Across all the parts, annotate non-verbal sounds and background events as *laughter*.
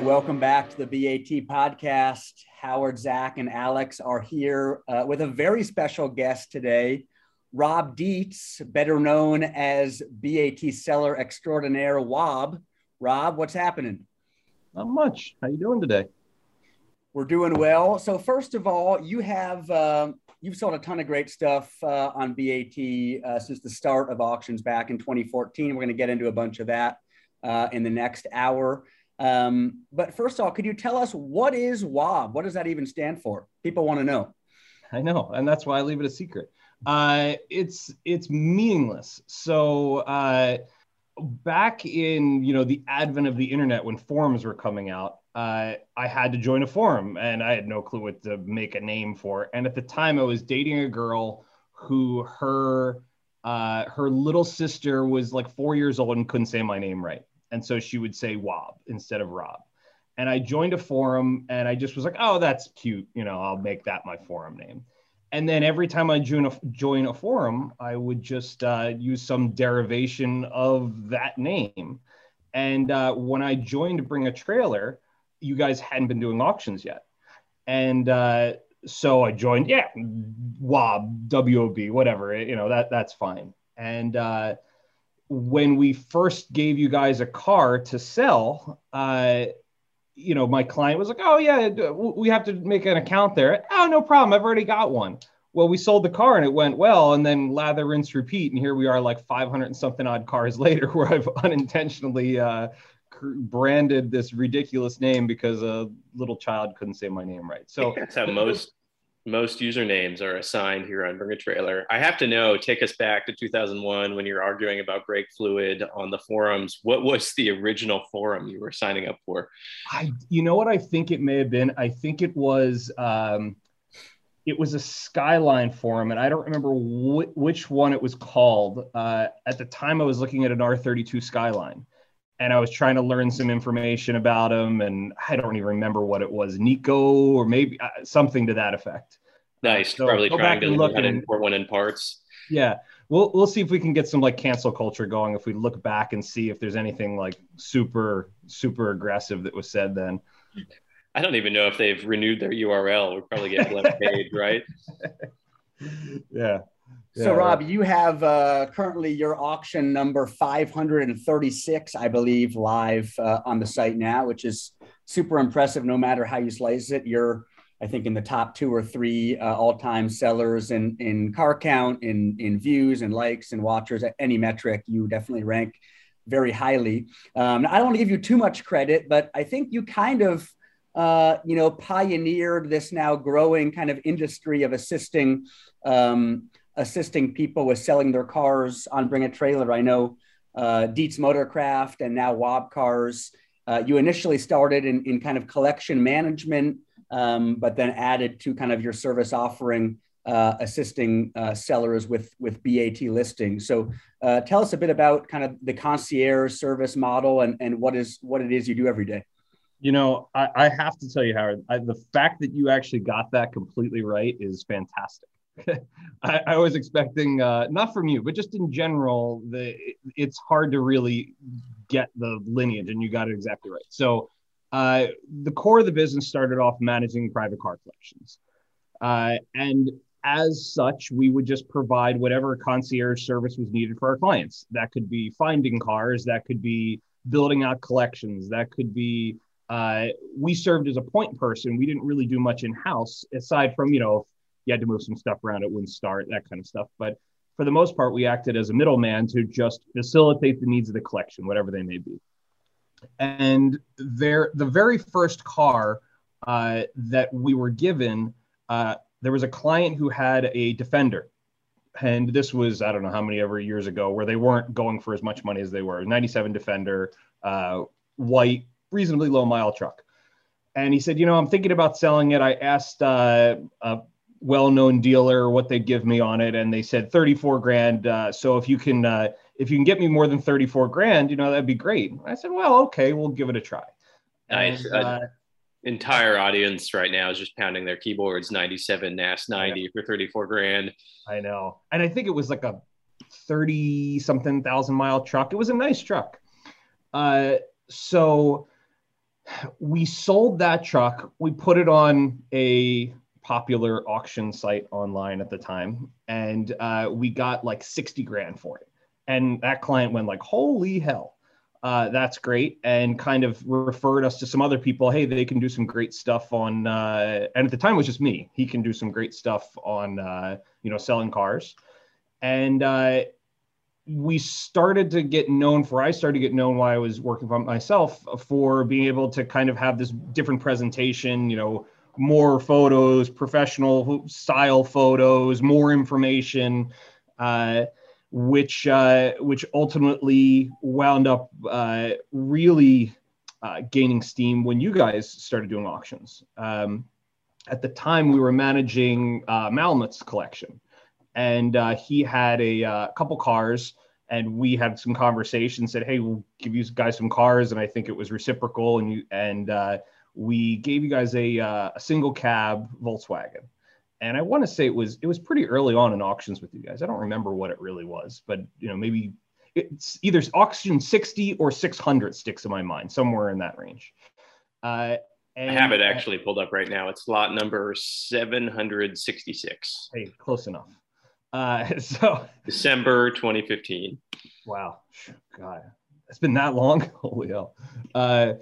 right, welcome back to the BAT podcast. Howard, Zach, and Alex are here uh, with a very special guest today, Rob Dietz, better known as BAT seller extraordinaire Wob. Rob, what's happening? Not much. How you doing today? We're doing well. So first of all, you have uh, you've sold a ton of great stuff uh, on BAT uh, since the start of auctions back in 2014. We're going to get into a bunch of that uh, in the next hour. Um, but first of all, could you tell us what is WOB? What does that even stand for? People want to know. I know, and that's why I leave it a secret. Uh, it's it's meaningless. So uh, back in you know the advent of the internet when forums were coming out, uh, I had to join a forum, and I had no clue what to make a name for. And at the time, I was dating a girl who her uh, her little sister was like four years old and couldn't say my name right. And so she would say Wob instead of Rob. And I joined a forum and I just was like, oh, that's cute. You know, I'll make that my forum name. And then every time I join a, join a forum, I would just uh, use some derivation of that name. And uh, when I joined Bring a Trailer, you guys hadn't been doing auctions yet. And uh, so I joined, yeah, WOB, WOB, whatever, you know, that that's fine. And uh, when we first gave you guys a car to sell, uh, you know, my client was like, "Oh yeah, we have to make an account there." Oh, no problem. I've already got one. Well, we sold the car and it went well, and then lather, rinse, repeat, and here we are, like 500 and something odd cars *laughs* later, where I've unintentionally uh, branded this ridiculous name because a little child couldn't say my name right. So *laughs* that's how most most usernames are assigned here on Bring a Trailer. I have to know, take us back to 2001 when you're arguing about brake fluid on the forums. What was the original forum you were signing up for? I, you know what I think it may have been? I think it was, um, it was a Skyline forum, and I don't remember wh- which one it was called. Uh, at the time, I was looking at an R32 Skyline and I was trying to learn some information about him, and I don't even remember what it was, Nico or maybe uh, something to that effect. Nice, so probably trying to look import one in parts. Yeah, we'll we'll see if we can get some like cancel culture going if we look back and see if there's anything like super super aggressive that was said then. I don't even know if they've renewed their URL. We'll probably get left page, right? *laughs* Yeah. So, Rob, you have uh, currently your auction number 536, I believe, live uh, on the site now, which is super impressive no matter how you slice it. You're, I think, in the top two or three uh, all time sellers in, in car count, in, in views, and likes, and watchers at any metric. You definitely rank very highly. Um, I don't want to give you too much credit, but I think you kind of uh, you know, pioneered this now growing kind of industry of assisting um, assisting people with selling their cars on Bring a Trailer. I know uh, Dietz Motorcraft and now Wob Cars. Uh, you initially started in, in kind of collection management, um, but then added to kind of your service offering, uh, assisting uh, sellers with with BAT listings. So, uh, tell us a bit about kind of the concierge service model and and what is what it is you do every day. You know, I, I have to tell you, Howard, I, the fact that you actually got that completely right is fantastic. *laughs* I, I, was expecting uh, not from you, but just in general, the it's hard to really get the lineage, and you got it exactly right. So, uh, the core of the business started off managing private car collections, uh, and as such, we would just provide whatever concierge service was needed for our clients. That could be finding cars, that could be building out collections, that could be uh, we served as a point person. We didn't really do much in house aside from, you know, you had to move some stuff around, it wouldn't start, that kind of stuff. But for the most part, we acted as a middleman to just facilitate the needs of the collection, whatever they may be. And there, the very first car uh, that we were given, uh, there was a client who had a Defender. And this was, I don't know how many ever years ago, where they weren't going for as much money as they were. 97 Defender, uh, white, reasonably low mile truck. And he said, you know, I'm thinking about selling it. I asked uh, a well-known dealer what they'd give me on it, and they said 34 grand. Uh, so if you can, uh, if you can get me more than 34 grand, you know, that'd be great. I said, well, okay, we'll give it a try. Nice. And, uh, entire audience right now is just pounding their keyboards 97 NAS 90 yeah. for 34 grand. I know. And I think it was like a 30 something thousand mile truck. It was a nice truck. Uh, so we sold that truck. We put it on a popular auction site online at the time, and uh, we got like 60 grand for it. And that client went like, "Holy hell!" Uh, that's great, and kind of referred us to some other people. Hey, they can do some great stuff on. Uh, and at the time, it was just me. He can do some great stuff on, uh, you know, selling cars, and uh, we started to get known for i started to get known while i was working for myself for being able to kind of have this different presentation you know more photos professional style photos more information uh, which uh, which ultimately wound up uh, really uh, gaining steam when you guys started doing auctions. Um, at the time we were managing uh, malamut's collection. And uh, he had a couple cars and we had some conversations said hey we'll give you guys some cars. And i think it was reciprocal and you and we gave you guys a, uh, a single cab volkswagen and i want to say it was it was pretty early on in auctions with you guys i don't remember what it really was but you know maybe it's either auction 60 or 600 sticks in my mind somewhere in that range uh, and, I have it actually pulled up right now. It's lot number 766. Hey, close enough. Uh, *laughs* so December 2015. Wow, God, it's been that long. *laughs* Holy hell! Uh,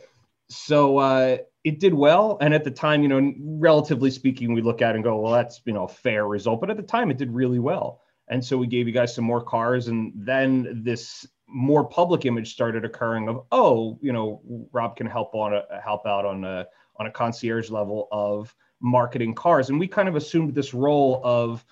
so uh, it did well, and at the time, you know, relatively speaking, we look at and go, well, that's you know a fair result. But at the time, it did really well, and so we gave you guys some more cars, and then this more public image started occurring of, oh, you know, Rob can help on a help out on a on a concierge level of marketing cars, and we kind of assumed this role of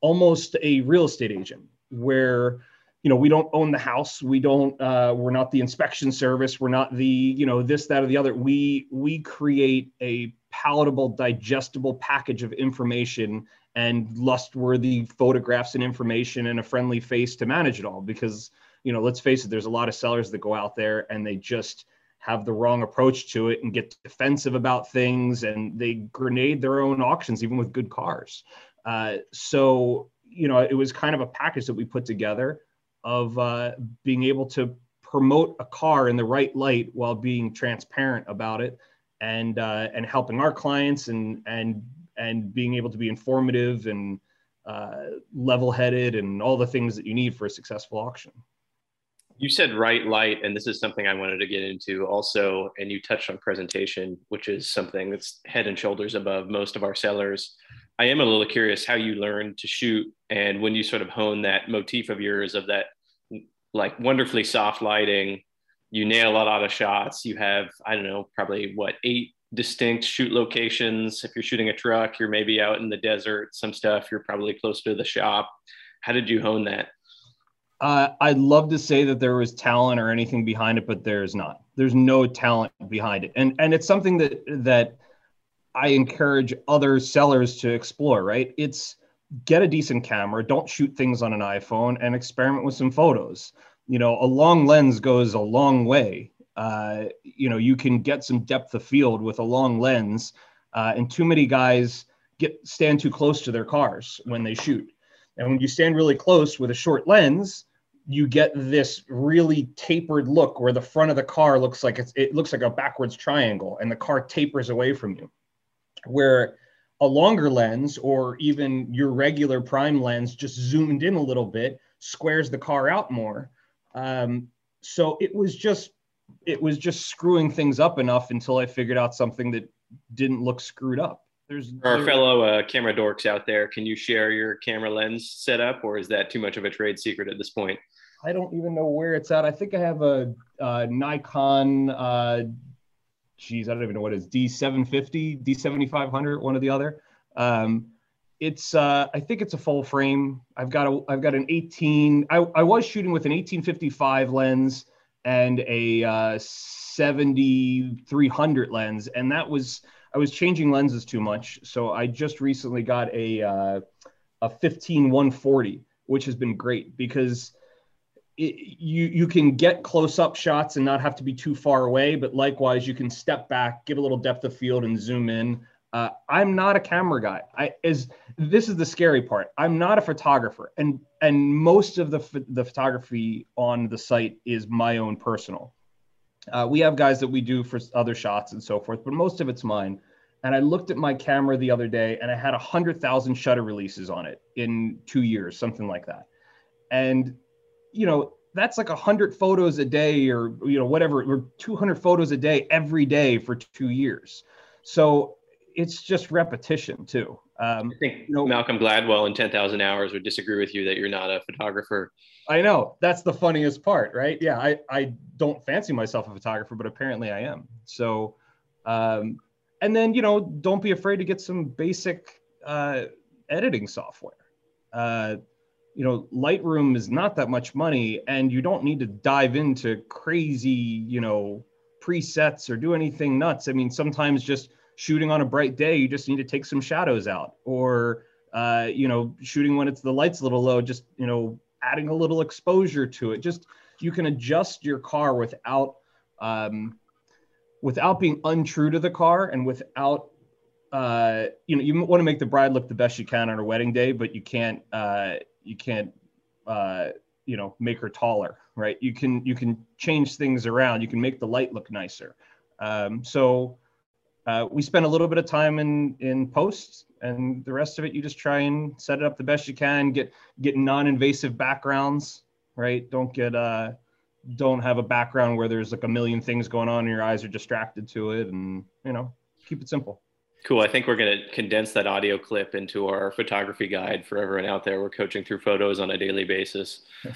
almost a real estate agent where you know we don't own the house. We don't uh, we're not the inspection service. We're not the you know this that or the other. We we create a palatable digestible package of information and lustworthy photographs and information and a friendly face to manage it all because you know let's face it there's a lot of sellers that go out there and they just have the wrong approach to it and get defensive about things and they grenade their own auctions even with good cars. Uh, so, you know, it was kind of a package that we put together of uh, being able to promote a car in the right light while being transparent about it and uh, and helping our clients and and and being able to be informative and uh, level-headed and all the things that you need for a successful auction. You said right light, and this is something I wanted to get into also. And you touched on presentation, which is something that's head and shoulders above most of our sellers. I am a little curious how you learned to shoot and when you sort of hone that motif of yours of that like wonderfully soft lighting, you nail a lot of shots. You have, I don't know, probably what, eight distinct shoot locations. If you're shooting a truck, you're maybe out in the desert, some stuff, you're probably close to the shop. How did you hone that? Uh, I'd love to say that there was talent or anything behind it, but there's not. There's no talent behind it, and and it's something that that I encourage other sellers to explore, right? It's get a decent camera, don't shoot things on an iPhone, and experiment with some photos. You know, a long lens goes a long way. Uh, you know, you can get some depth of field with a long lens, uh, and too many guys get stand too close to their cars when they shoot. And when you stand really close with a short lens, you get this really tapered look where the front of the car looks like it's, it looks like a backwards triangle, and the car tapers away from you. Where a longer lens or even your regular prime lens just zoomed in a little bit squares the car out more. Um, so it was just it was just screwing things up enough until i figured out something that didn't look screwed up. There's our there, fellow uh, camera dorks out there can you share your camera lens setup or is that too much of a trade secret at this point i don't even know where it's at i think i have a, a nikon uh, geez, I don't even know what it is, D750, D7500, one or the other. Um, it's, uh, I think it's a full frame. I've got a, I've got an 18, I, I was shooting with an 1855 lens and a uh, 7300 lens. And that was, I was changing lenses too much. So I just recently got a, uh, a 15140, which has been great because it, you you can get close up shots and not have to be too far away, but likewise you can step back, give a little depth of field, and zoom in. Uh, I'm not a camera guy. I is this is the scary part. I'm not a photographer, and and most of the the photography on the site is my own personal. Uh, we have guys that we do for other shots and so forth, but most of it's mine. And I looked at my camera the other day and I had a 100,000 shutter releases on it in two years, something like that. And, you know, that's like 100 photos a day or, you know, whatever, or 200 photos a day every day for two years. So it's just repetition too. Um, I think you know, Malcolm Gladwell in 10,000 hours would disagree with you that you're not a photographer. I know that's the funniest part, right? Yeah. I, I don't fancy myself a photographer, but apparently I am. So, um, and then, you know, don't be afraid to get some basic uh, editing software. Uh, you know, Lightroom is not that much money and you don't need to dive into crazy, you know, presets or do anything nuts. I mean, sometimes just shooting on a bright day, you just need to take some shadows out, or uh, you know, shooting when it's the lights a little low, just you know, adding a little exposure to it. Just you can adjust your car without um, without being untrue to the car and without uh, you know, you want to make the bride look the best you can on her wedding day, but you can't uh, you can't uh, you know make her taller, right? You can you can change things around. You can make the light look nicer. Um, so uh, we spend a little bit of time in in post and the rest of it you just try and set it up the best you can get get non-invasive backgrounds right don't get uh don't have a background where there's like a million things going on and your eyes are distracted to it and you know keep it simple cool i think we're going to condense that audio clip into our photography guide for everyone out there we're coaching through photos on a daily basis *laughs*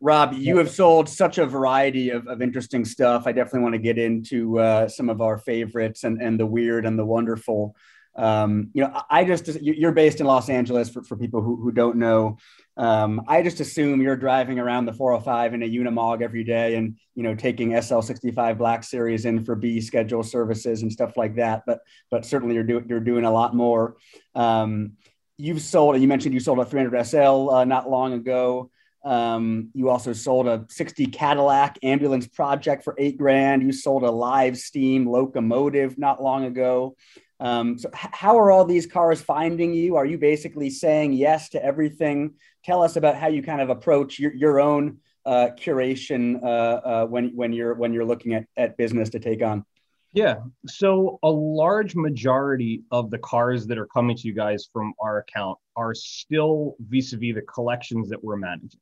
Rob, you have sold such a variety of, of interesting stuff. I definitely want to get into uh, some of our favorites and, and the weird and the wonderful. Um, you know, I just, you're based in Los Angeles for, for people who, who don't know. Um, I just assume you're driving around the 405 in a Unimog every day and, you know, taking SL65 Black Series in for B schedule services and stuff like that. But, but certainly you're, doing you're doing a lot more. Um, you've sold, you mentioned you sold a 300 SL uh, not long ago. Um, you also sold a 60 Cadillac ambulance project for eight grand. You sold a live steam locomotive not long ago. Um, so, how are all these cars finding you? Are you basically saying yes to everything? Tell us about how you kind of approach your, your own uh, curation uh, uh, when when you're when you're looking at, at business to take on. Yeah. So a large majority of the cars that are coming to you guys from our account are still vis-a-vis the collections that we're managing.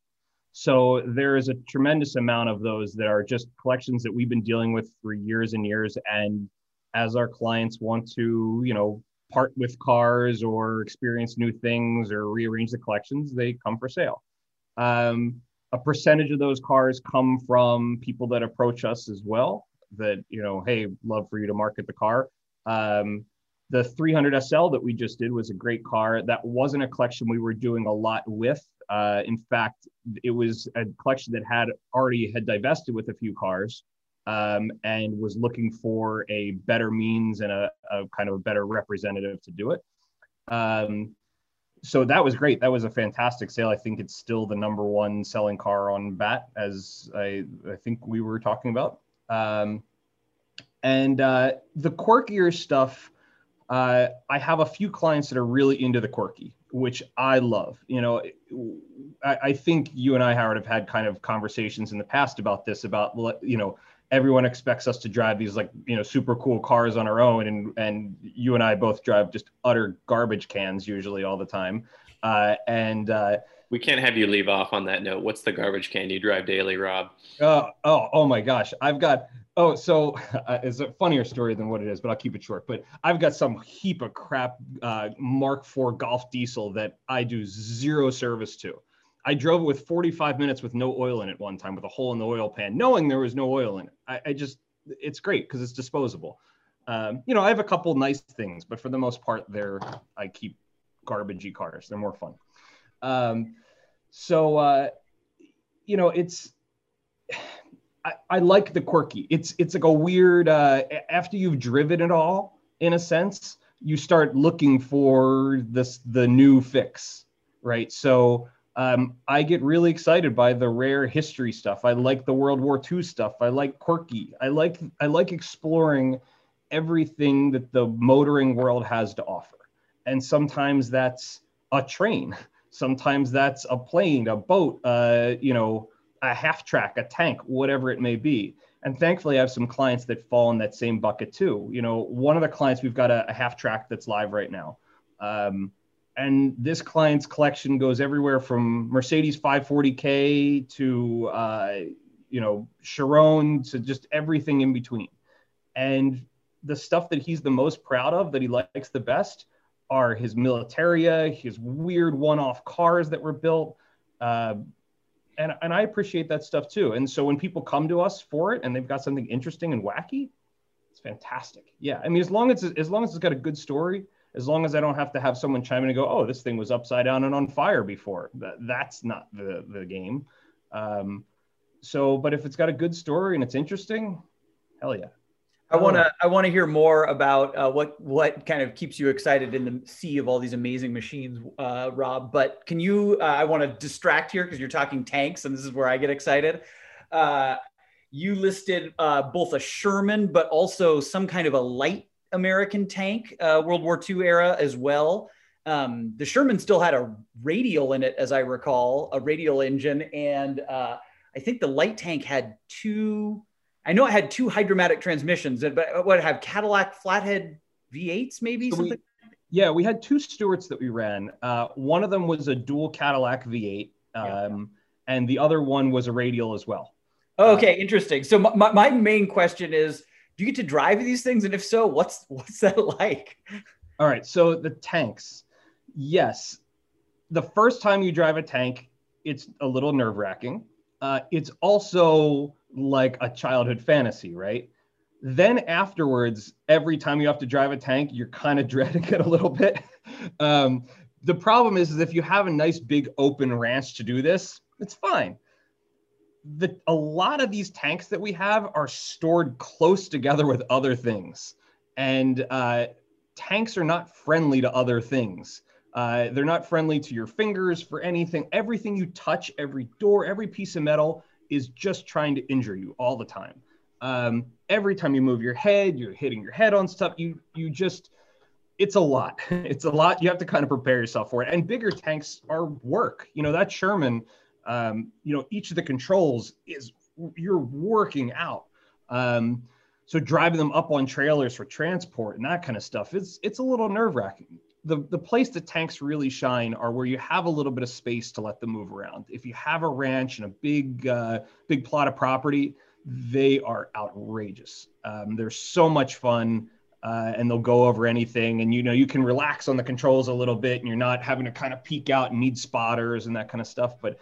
So there is a tremendous amount of those that are just collections that we've been dealing with for years and years. And as our clients want to, you know, part with cars or experience new things or rearrange the collections, they come for sale. Um, a percentage of those cars come from people that approach us as well. That you know, hey, love for you to market the car. Um, the 300 SL that we just did was a great car. That wasn't a collection we were doing a lot with. Uh, in fact, it was a collection that had already had divested with a few cars um, and was looking for a better means and a, a, kind of a better representative to do it. Um, so that was great. That was a fantastic sale. I think it's still the number one selling car on BAT, as I, I think we were talking about. Um, and uh, the quirkier stuff, uh, I have a few clients that are really into the quirky which I love. You know, I, I, think you and I, Howard, have had kind of conversations in the past about this, about, you know, everyone expects us to drive these like, you know, super cool cars on our own. And, and you and I both drive just utter garbage cans usually all the time. Uh, and, uh, we can't have you leave off on that note. What's the garbage can you drive daily, Rob? Uh, oh, oh my gosh. I've got Oh, so *laughs* uh, it's a funnier story than what it is, but I'll keep it short. But I've got some heap of crap uh, Mark IV Golf diesel that I do zero service to. I drove it with 45 minutes with no oil in it one time with a hole in the oil pan, knowing there was no oil in it. I, I just, it's great because it's disposable. Um, you know, I have a couple nice things, but for the most part, they're, I keep garbagey cars. They're more fun. Um, so, uh, you know, it's, I, I like the quirky. It's it's like a weird. Uh, after you've driven it all, in a sense, you start looking for this the new fix, right? So um, I get really excited by the rare history stuff. I like the World War II stuff. I like quirky. I like I like exploring everything that the motoring world has to offer. And sometimes that's a train. *laughs* Sometimes that's a plane, a boat, uh, you know, a half track, a tank, whatever it may be. and thankfully, I have some clients that fall in that same bucket too. You know, one of the clients we've got a, a half track that's live right now. Um, and this client's collection goes everywhere from Mercedes 540k to uh, you know Chiron to just everything in between. And the stuff that he's the most proud of, that he likes the best, are his militaria, his weird one-off cars that were built. Uh, and, and I appreciate that stuff too. And so when people come to us for it and they've got something interesting and wacky, it's fantastic. Yeah, I mean, as long as as long as it's got a good story, as long as I don't have to have someone chime in and go, "Oh, this thing was upside down and on fire before," that, that's not the the game. Um, so, but if it's got a good story and it's interesting, hell yeah. I want to I want to hear more about uh, what what kind of keeps you excited in the sea of all these amazing machines, uh, Rob. But can you? Uh, I want to distract here because you're talking tanks, and this is where I get excited. Uh, you listed uh, both a Sherman, but also some kind of a light American tank, uh, World War II era as well. Um, the Sherman still had a radial in it, as I recall, a radial engine, and I think the light tank had two I know it had two Hydramatic transmissions, but what have Cadillac flathead V8s maybe so something? We, yeah, we had two Stuarts that we ran. Uh, one of them was a dual Cadillac V8, um, yeah. and the other one was a radial as well. Okay, uh, interesting. So my, my main question is, do you get to drive these things, and if so, what's what's that *laughs* like? All right, so the tanks, yes, the first time you drive a tank, it's a little nerve wracking. Uh, it's also like a childhood fantasy, right? Then afterwards, every time you have to drive a tank, you're kind of *laughs* dreading it a little bit. Um, the problem is, is if you have a nice big open ranch to do this, it's fine. The, a lot of these tanks that we have are stored close together with other things. And uh, tanks are not friendly to other things. Uh, they're not friendly to your fingers for anything. Everything you touch, every door, every piece of metal is just trying to injure you all the time. Um, every time you move your head, you're hitting your head on stuff. You you just it's a lot. *laughs* It's a lot. You have to kind of prepare yourself for it. And bigger tanks are work. You know that Sherman. Um, you know each of the controls is you're working out. Um, so driving them up on trailers for transport and that kind of stuff, it's it's a little nerve wracking the, the place that tanks really shine are where you have a little bit of space to let them move around. If you have a ranch and a big uh, big plot of property, they are outrageous. Um, they're so much fun. Uh, and they'll go over anything and you know you can relax on the controls a little bit and you're not having to kind of peek out and need spotters and that kind of stuff but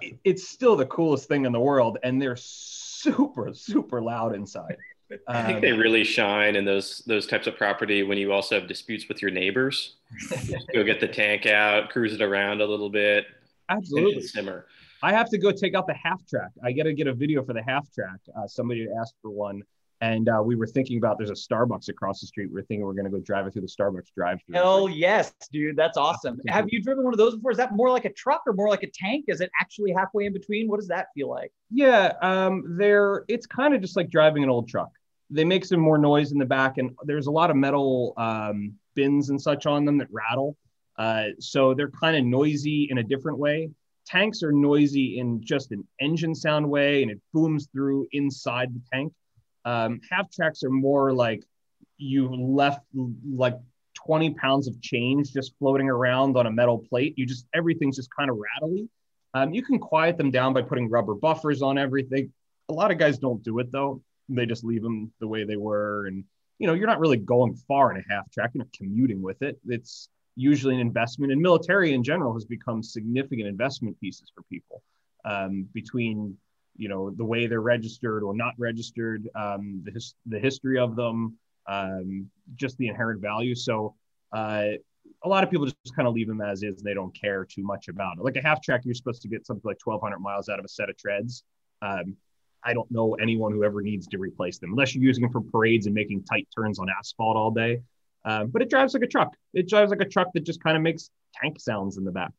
it, it's still the coolest thing in the world and they're super super loud inside *laughs* I think they um, really shine in those those types of property when you also have disputes with your neighbors. *laughs* go get the tank out, cruise it around a little bit. Absolutely, simmer. I have to go take out the half track. I got to get a video for the half track. Uh, somebody asked for one, and uh, we were thinking about there's a Starbucks across the street. We are thinking we're going to go drive it through the Starbucks drive. Through. Hell yes, dude, that's awesome. Have you driven one of those before? Is that more like a truck or more like a tank? Is it actually halfway in between? What does that feel like? Yeah, um, they're it's kind of just like driving an old truck they make some more noise in the back, and there's a lot of metal um, bins and such on them that rattle. Uh, so they're kind of noisy in a different way. Tanks are noisy in just an engine sound way, and it booms through inside the tank. Um, half tracks are more like you left like 20 pounds of change just floating around on a metal plate. You just everything's just kind of rattly. Um, you can quiet them down by putting rubber buffers on everything. A lot of guys don't do it though they just leave them the way they were. And, you know, you're not really going far in a half track, you're not commuting with it. It's usually an investment. And military in general has become significant investment pieces for people um, between, you know, the way they're registered or not registered, um, the, his, the history of them, um, just the inherent value. So, uh, a lot of people just kind of leave them as is. They don't care too much about it. Like a half track, you're supposed to get something like 1,200 miles out of a set of treads. Um, I don't know anyone who ever needs to replace them unless you're using them for parades and making tight turns on asphalt all day. Um, but it drives like a truck. It drives like a truck that just kind of makes tank sounds in the back.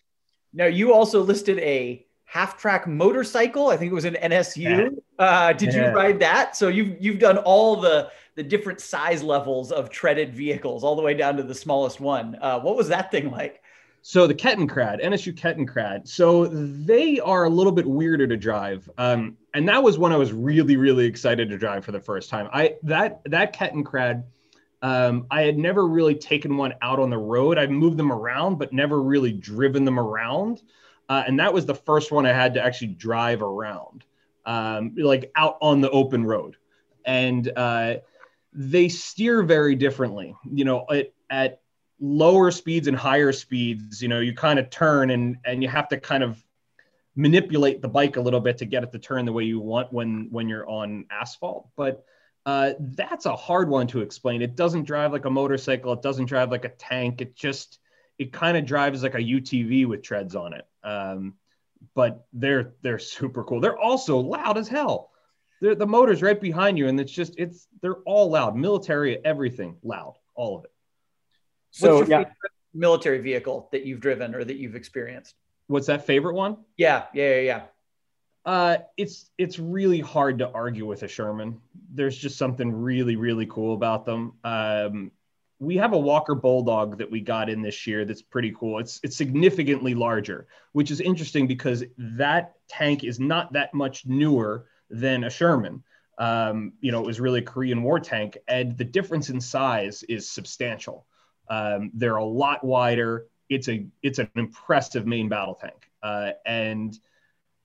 Now you also listed a half track motorcycle. I think it was an NSU. Yeah. Uh, did yeah. you ride that? So you've you've done all the the different size levels of treaded vehicles, all the way down to the smallest one. Uh, what was that thing like? So the Kettenkrad, NSU Kettenkrad. So they are a little bit weirder to drive, um, and that was when I was really, really excited to drive for the first time. I that that Kettenkrad, um, I had never really taken one out on the road. I've moved them around, but never really driven them around, uh, and that was the first one I had to actually drive around, um, like out on the open road, and uh, they steer very differently. You know, at, at lower speeds and higher speeds, you know, you kind of turn and and you have to kind of manipulate the bike a little bit to get it to turn the way you want when when you're on asphalt. But uh, that's a hard one to explain. It doesn't drive like a motorcycle. It doesn't drive like a tank. It just it kind of drives like a UTV with treads on it. Um, but they're they're super cool. They're also loud as hell. They're, the motor's right behind you, and it's just it's they're all loud. Military, everything loud, all of it. So yeah. military vehicle that you've driven or that you've experienced? What's that favorite one? Yeah, yeah, yeah, yeah. Uh, it's it's really hard to argue with a Sherman. There's just something really really cool about them. Um, we have a Walker Bulldog that we got in this year that's pretty cool. It's it's significantly larger, which is interesting because that tank is not that much newer than a Sherman. Um, you know, it was really a Korean War tank, and the difference in size is substantial. Um, they're a lot wider. It's a it's an impressive main battle tank, uh, and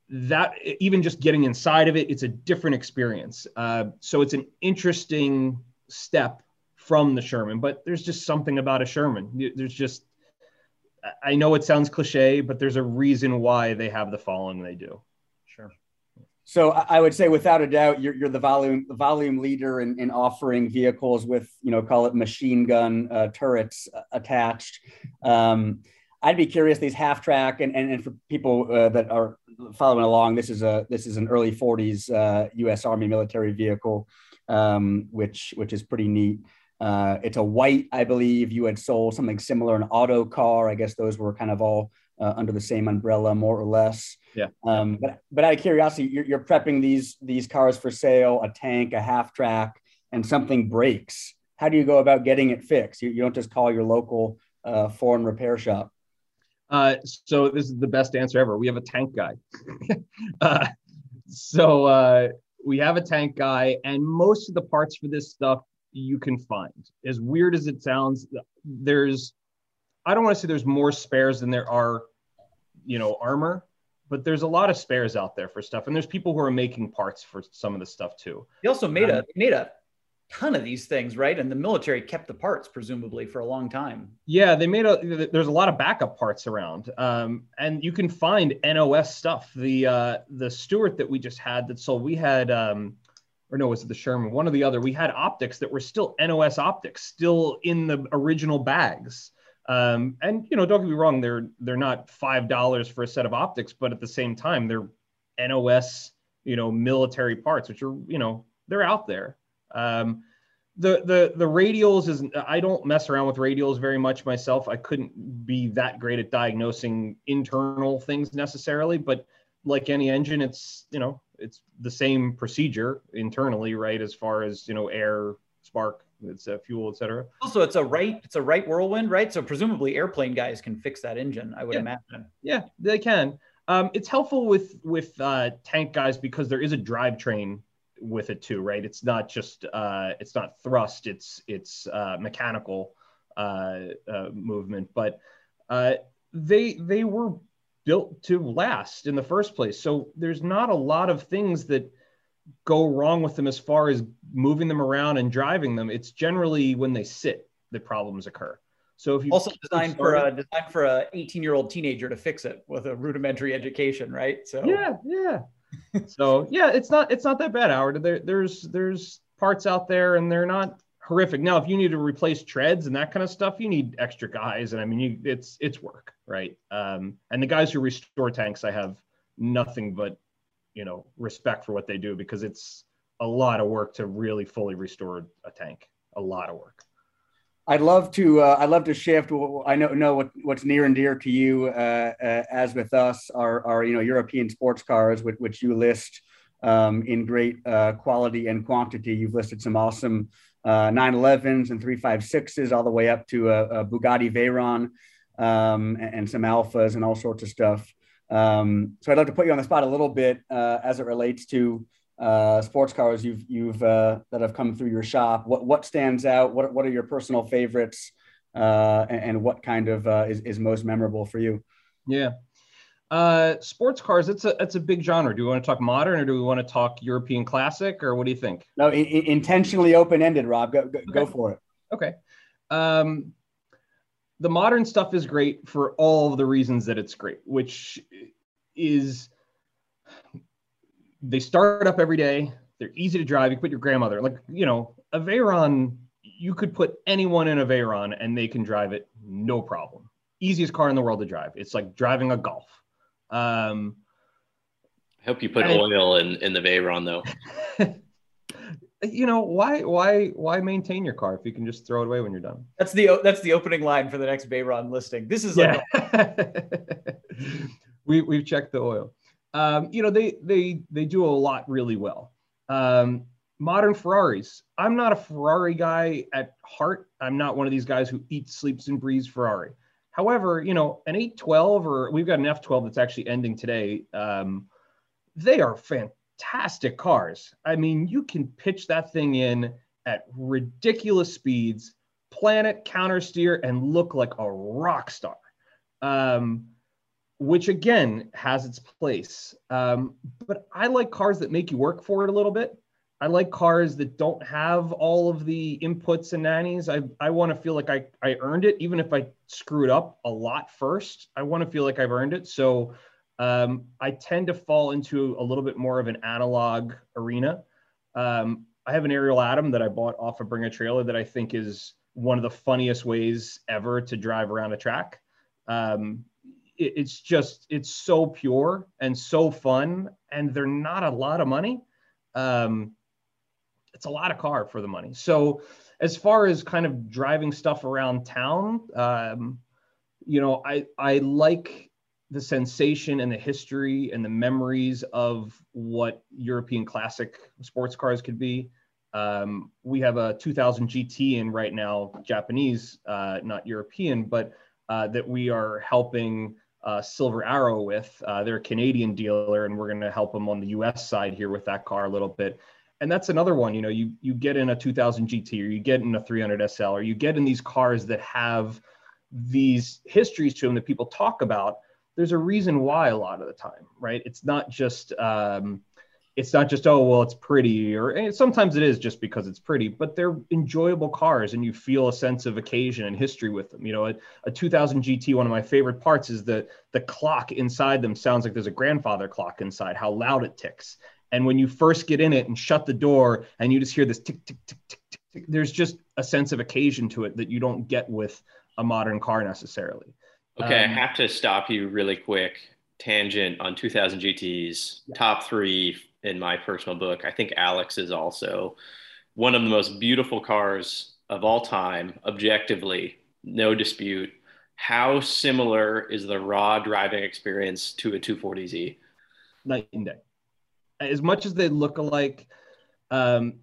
that even just getting inside of it, it's a different experience. Uh, so it's an interesting step from the Sherman, but there's just something about a Sherman. There's just I know it sounds cliche, but there's a reason why they have the following they do. Sure. So I would say, without a doubt, you're, you're the volume the volume leader in, in offering vehicles with you know call it machine gun uh, turrets uh, attached. Um, I'd be curious these half track and, and, and for people uh, that are following along, this is a this is an early 40s U.S. Uh, Army military vehicle, um, which which is pretty neat. Uh, it's a white, I believe. You had sold something similar, an Autocar. I guess those were kind of all uh, under the same umbrella, more or less. Yeah. Um, but but out of curiosity, you're, you're prepping these these cars for sale, a tank, a half track, and something breaks. How do you go about getting it fixed? You, you don't just call your local uh, foreign repair shop. Uh, so this is the best answer ever. We have a tank guy. *laughs* uh, so uh, we have a tank guy, and most of the parts for this stuff you can find. As weird as it sounds, there's I don't want to say there's more spares than there are, you know, armor, but there's a lot of spares out there for stuff, and there's people who are making parts for some of the stuff too. They also made um, a made a ton of these things, right? And the military kept the parts presumably for a long time. Yeah, they made a. There's a lot of backup parts around, um, and you can find NOS stuff. The uh, the Stuart that we just had that sold, we had. Um, or no, was it the Sherman? One or the other. We had optics that were still NOS optics, still in the original bags. Um, and you know, don't get me wrong, they're they're not five dollars for a set of optics, but at the same time, they're NOS, you know, military parts, which are you know they're out there. Um, the the the radials is I don't mess around with radials very much myself. I couldn't be that great at diagnosing internal things necessarily, but like any engine, it's you know it's the same procedure internally, right? As far as you know, air, spark, it's a fuel, etc. Also, it's a right, it's a Wright Whirlwind, right? So presumably, airplane guys can fix that engine. I would yeah. imagine. Yeah, they can. Um, it's helpful with with uh, tank guys because there is a drivetrain with it too, right? It's not just uh, it's not thrust, it's it's uh, mechanical uh, uh, movement, but uh, they they were built to last in the first place. So there's not a lot of things that go wrong with them as far as moving them around and driving them. It's generally when they sit that problems occur. So if you also designed for a designed for a 18 year old teenager to fix it with a rudimentary education, right? So yeah, yeah. *laughs* so yeah, it's not it's not that bad, Howard. There, there's there's parts out there and they're not horrific. Now, if you need to replace treads and that kind of stuff, you need extra guys. And I mean, you, it's it's work, right? Um, and the guys who restore tanks, I have nothing but you know respect for what they do because it's a lot of work to really fully restore a tank. A lot of work. I'd love to. Uh, I'd love to shift. I know know what, what's near and dear to you, uh, uh, as with us, are you know European sports cars, which, which you list um, in great uh, quality and quantity. You've listed some awesome 911s uh, and 356s, all the way up to a, a Bugatti Veyron. um, and, and, some Alfas and all sorts of stuff. Um, so I'd like to put you on the spot a little bit uh, as it relates to uh, sports cars you've you've uh, that have come through your shop. What what stands out? What what are your personal favorites? Uh, and, and, what kind of uh, is is most memorable for you? Yeah. Uh, sports cars, it's a it's a big genre. Do we want to talk modern or do we want to talk European classic or what do you think? No, I- intentionally open ended, Rob. Go go, okay. go, for it. Okay. Um, the modern stuff is great for all the reasons that it's great, which is they start up every day. They're easy to drive. You put your grandmother, like you know, a Veyron. You could put anyone in a Veyron and they can drive it no problem. Easiest car in the world to drive. It's like driving a Golf. Um, I hope you put and, oil in in the Veyron though. *laughs* you know why why why maintain your car if you can just throw it away when you're done? That's the that's the opening line for the next Veyron listing. This is yeah. like *laughs* we, we've checked the oil. Um, you know they they they do a lot really well. Um, modern ferraris. I'm not a ferrari guy at heart. I'm not one of these guys who eats sleeps and breathes ferrari however you know an 812 or we've got an f12 that's actually ending today um, they are fantastic cars. I mean, you can pitch that thing in at ridiculous speeds, plan it, counter steer, and look like a rock star. Um, which again has its place. Um, but I like cars that make you work for it a little bit. I like cars that don't have all of the inputs and nannies. I, I want to feel like I, I earned it, even if I screwed up a lot first. I want to feel like I've earned it. So um, I tend to fall into a little bit more of an analog arena. Um, I have an Ariel Atom that I bought off of Bring a Trailer that I think is one of the funniest ways ever to drive around a track. Um, it, it's just, it's so pure and so fun, and they're not a lot of money. Um, it's a lot of car for the money. So, as far as kind of driving stuff around town, um, you know, I I like the sensation and the history and the memories of what European classic sports cars could be. Um, we have a 2000 GT in right now, Japanese, uh, not European, but uh, that we are helping uh, Silver Arrow with. Uh, they're a Canadian dealer, and we're going to help them on the US side here with that car a little bit. And that's another one. You know, you you get in a 2000 GT, or you get in a 300 SL, or you get in these cars that have these histories to them that people talk about there's a reason why a lot of the time, right? It's not just um, it's not just oh well it's pretty or sometimes it is just because it's pretty, but they're enjoyable cars and you feel a sense of occasion and history with them. You know, a, a 2000 GT, one of my favorite parts is the the clock inside them sounds like there's a grandfather clock inside. How loud it ticks. And when you first get in it and shut the door and you just hear this tick tick tick tick tick, tick there's just a sense of occasion to it that you don't get with a modern car necessarily. Okay, um, I have to stop you really quick. Tangent on 2000 GTs, yeah. top three in my personal book. I think Alex is also one of the most beautiful cars of all time, objectively, no dispute. How similar is the raw driving experience to a 240Z? Night and day. As much as they look alike, um,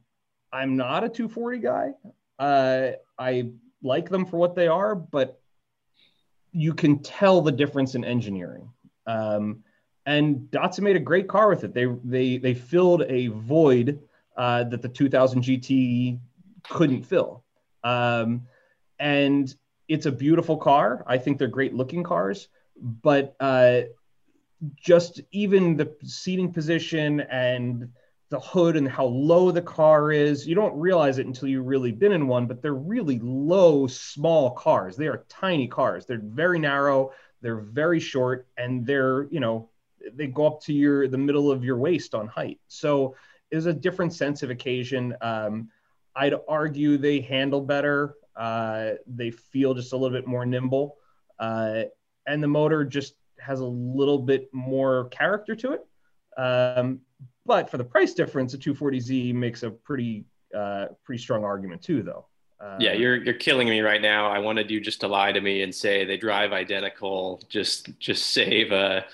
I'm not a 240 guy. Uh, I like them for what they are, but you can tell the difference in engineering. Um, and Datsun made a great car with it. They they they filled a void uh, that the 2000 GT couldn't fill. Um, and it's a beautiful car. I think they're great looking cars, but uh, just even the seating position and the hood and how low the car is. You don't realize it until you've really been in one, but they're really low, small cars. They are tiny cars. They're very narrow, they're very short, and they're, you know, they go up to your the middle of your waist on height. So it's a different sense of occasion. Um, I'd argue they handle better. Uh, they feel just a little bit more nimble. Uh, and the motor just has a little bit more character to it. Um, but for the price difference, a 240Z makes a pretty uh, pretty strong argument too, though. Uh, yeah, you're you're killing me right now. I wanted you just to lie to me and say they drive identical. Just just save a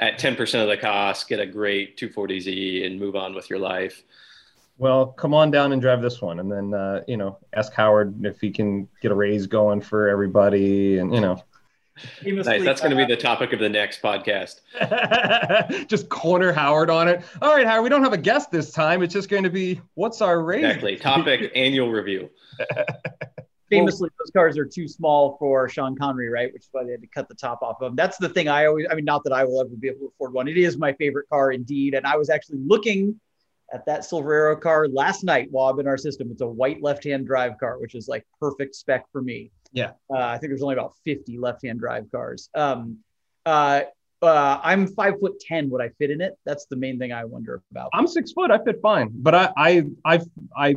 at ten percent of the cost, get a great 240Z, and move on with your life. Well, come on down and drive this one, and then uh, you know ask Howard if he can get a raise going for everybody, and you know nice. That's going to be the topic of the next podcast. *laughs* just corner Howard on it. All right, Howard, we don't have a guest this time. It's just going to be what's our rate? Exactly. Topic *laughs* annual review. *laughs* Famously, those cars are too small for Sean Connery, right? Which is why they had to cut the top off of them. That's the thing I always, I mean, not that I will ever be able to afford one. It is my favorite car indeed. And I was actually looking at that Silverado car last night while been in our system. It's a white left-hand drive car, which is like perfect spec for me. Yeah. Uh, I think there's only about 50 left-hand drive cars. Um, uh, uh, I'm five foot ten. Would I fit in it? That's the main thing I wonder about. I'm six foot. I fit fine, but I I I, I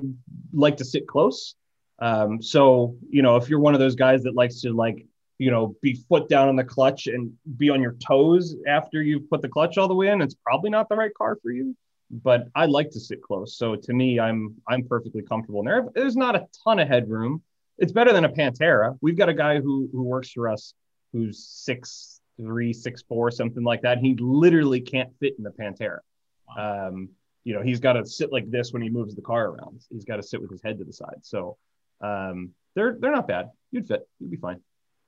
like to sit close. Um, so you know, if you're one of those guys that likes to like you know be foot down on the clutch and be on your toes after you've put the clutch all the way in, it's probably not the right car for you but I like to sit close. So to me, I'm I'm perfectly comfortable in there. There's not a ton of headroom. It's better than a Pantera. We've got a guy who who works for us who's six three, six four, something like that. He literally can't fit in the Pantera. Um, you know, he's got to sit like this when he moves the car around. He's got to sit with his head to the side. So um, they're they're not bad. You'd fit. You'd be fine.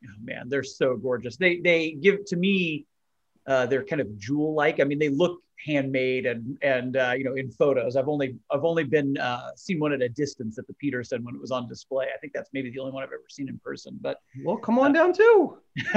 Oh, man, they're so gorgeous. They they give to me uh, they're kind of jewel like. I mean, they look handmade and and uh, you know in photos. I've only I've only been uh, seen one at a distance at the Petersen when it was on display. I think that's maybe the only one I've ever seen in person. But well, come on down too. *laughs*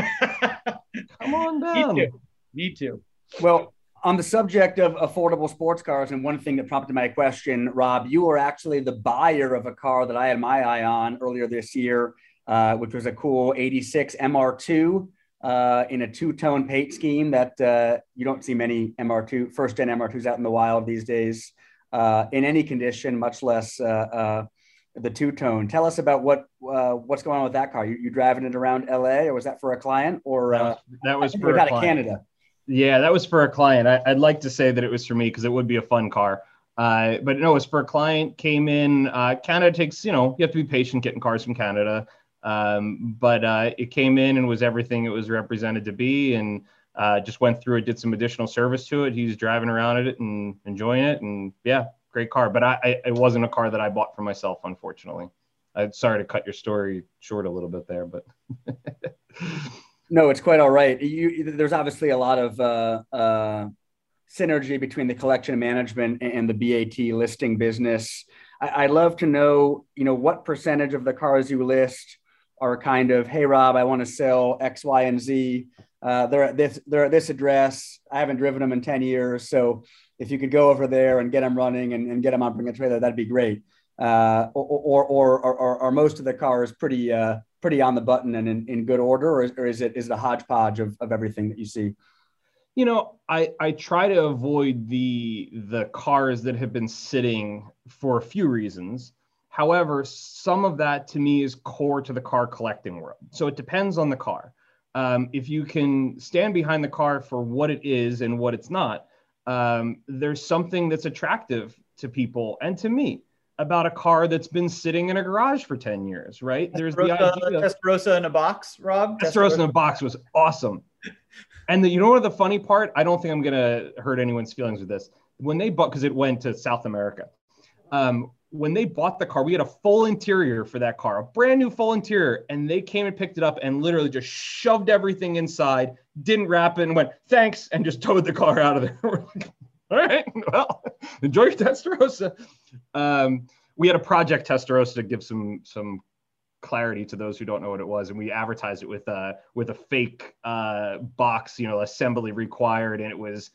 come on down. Need to. Need to. Well, on the subject of affordable sports cars, and one thing that prompted my question, Rob, you were actually the buyer of a car that I had my eye on earlier this year, uh, which was a cool '86 MR2 uh, in a two-tone paint scheme that uh, you don't see many MR2 first-gen MR2s out in the wild these days uh, in any condition, much less uh, uh, the two-tone. Tell us about what uh, what's going on with that car. You, you driving it around LA, or was that for a client? Or that was, that was for a client. Canada. Yeah, that was for a client. I, would like to say that it was for me because it would be a fun car. but no, it was for a client. Came in. Canada takes, you know, you have to be patient getting cars from Canada. Um, but uh, it came in and was everything it was represented to be, and uh, just went through it, did some additional service to it. He's driving around it and enjoying it, and yeah, great car. But I, I it wasn't a car that I bought for myself, unfortunately. I'm sorry to cut your story short a little bit there, but. *laughs* no, it's quite all right. You, there's obviously a lot of uh, uh, synergy between the collection management and the BAT listing business. I, would love to know, you know, what percentage of the cars you list are kind of, hey, Rob, I want to sell X, Y, and Z. Uh, they're at this they're at this address. I haven't driven them in 10 years. So if you could go over there and get them running and, and get them on bring a trailer, that'd be great. Uh, or, or, or, or, most of the cars pretty uh, pretty on the button and in, in good order, or is, or is it is it a hodgepodge of, of everything that you see? You know, I, I try to avoid the the cars that have been sitting for a few reasons. However, some of that to me is core to the car collecting world. So it depends on the car. Um, if you can stand behind the car for what it is and what it's not, um, there's something that's attractive to people and to me about a car that's been sitting in a garage for 10 years, right? There's the idea. Testarossa in a box, Rob? Testarossa in a box was awesome. *laughs* And the, you know what the funny part? I don't think I'm going to hurt anyone's feelings with this. When they bought, because it went to South America. Um, when they bought the car, we had a full interior for that car, a brand new full interior, and they came and picked it up and literally just shoved everything inside, didn't wrap it, and went thanks, and just *laughs* towed the car out of there. *laughs* like, All right, well, enjoy your Testarossa. Um, we had a project Testarossa to give some some clarity to those who don't know what it was, and we advertised it with a with a fake uh, box, you know, assembly required, and it was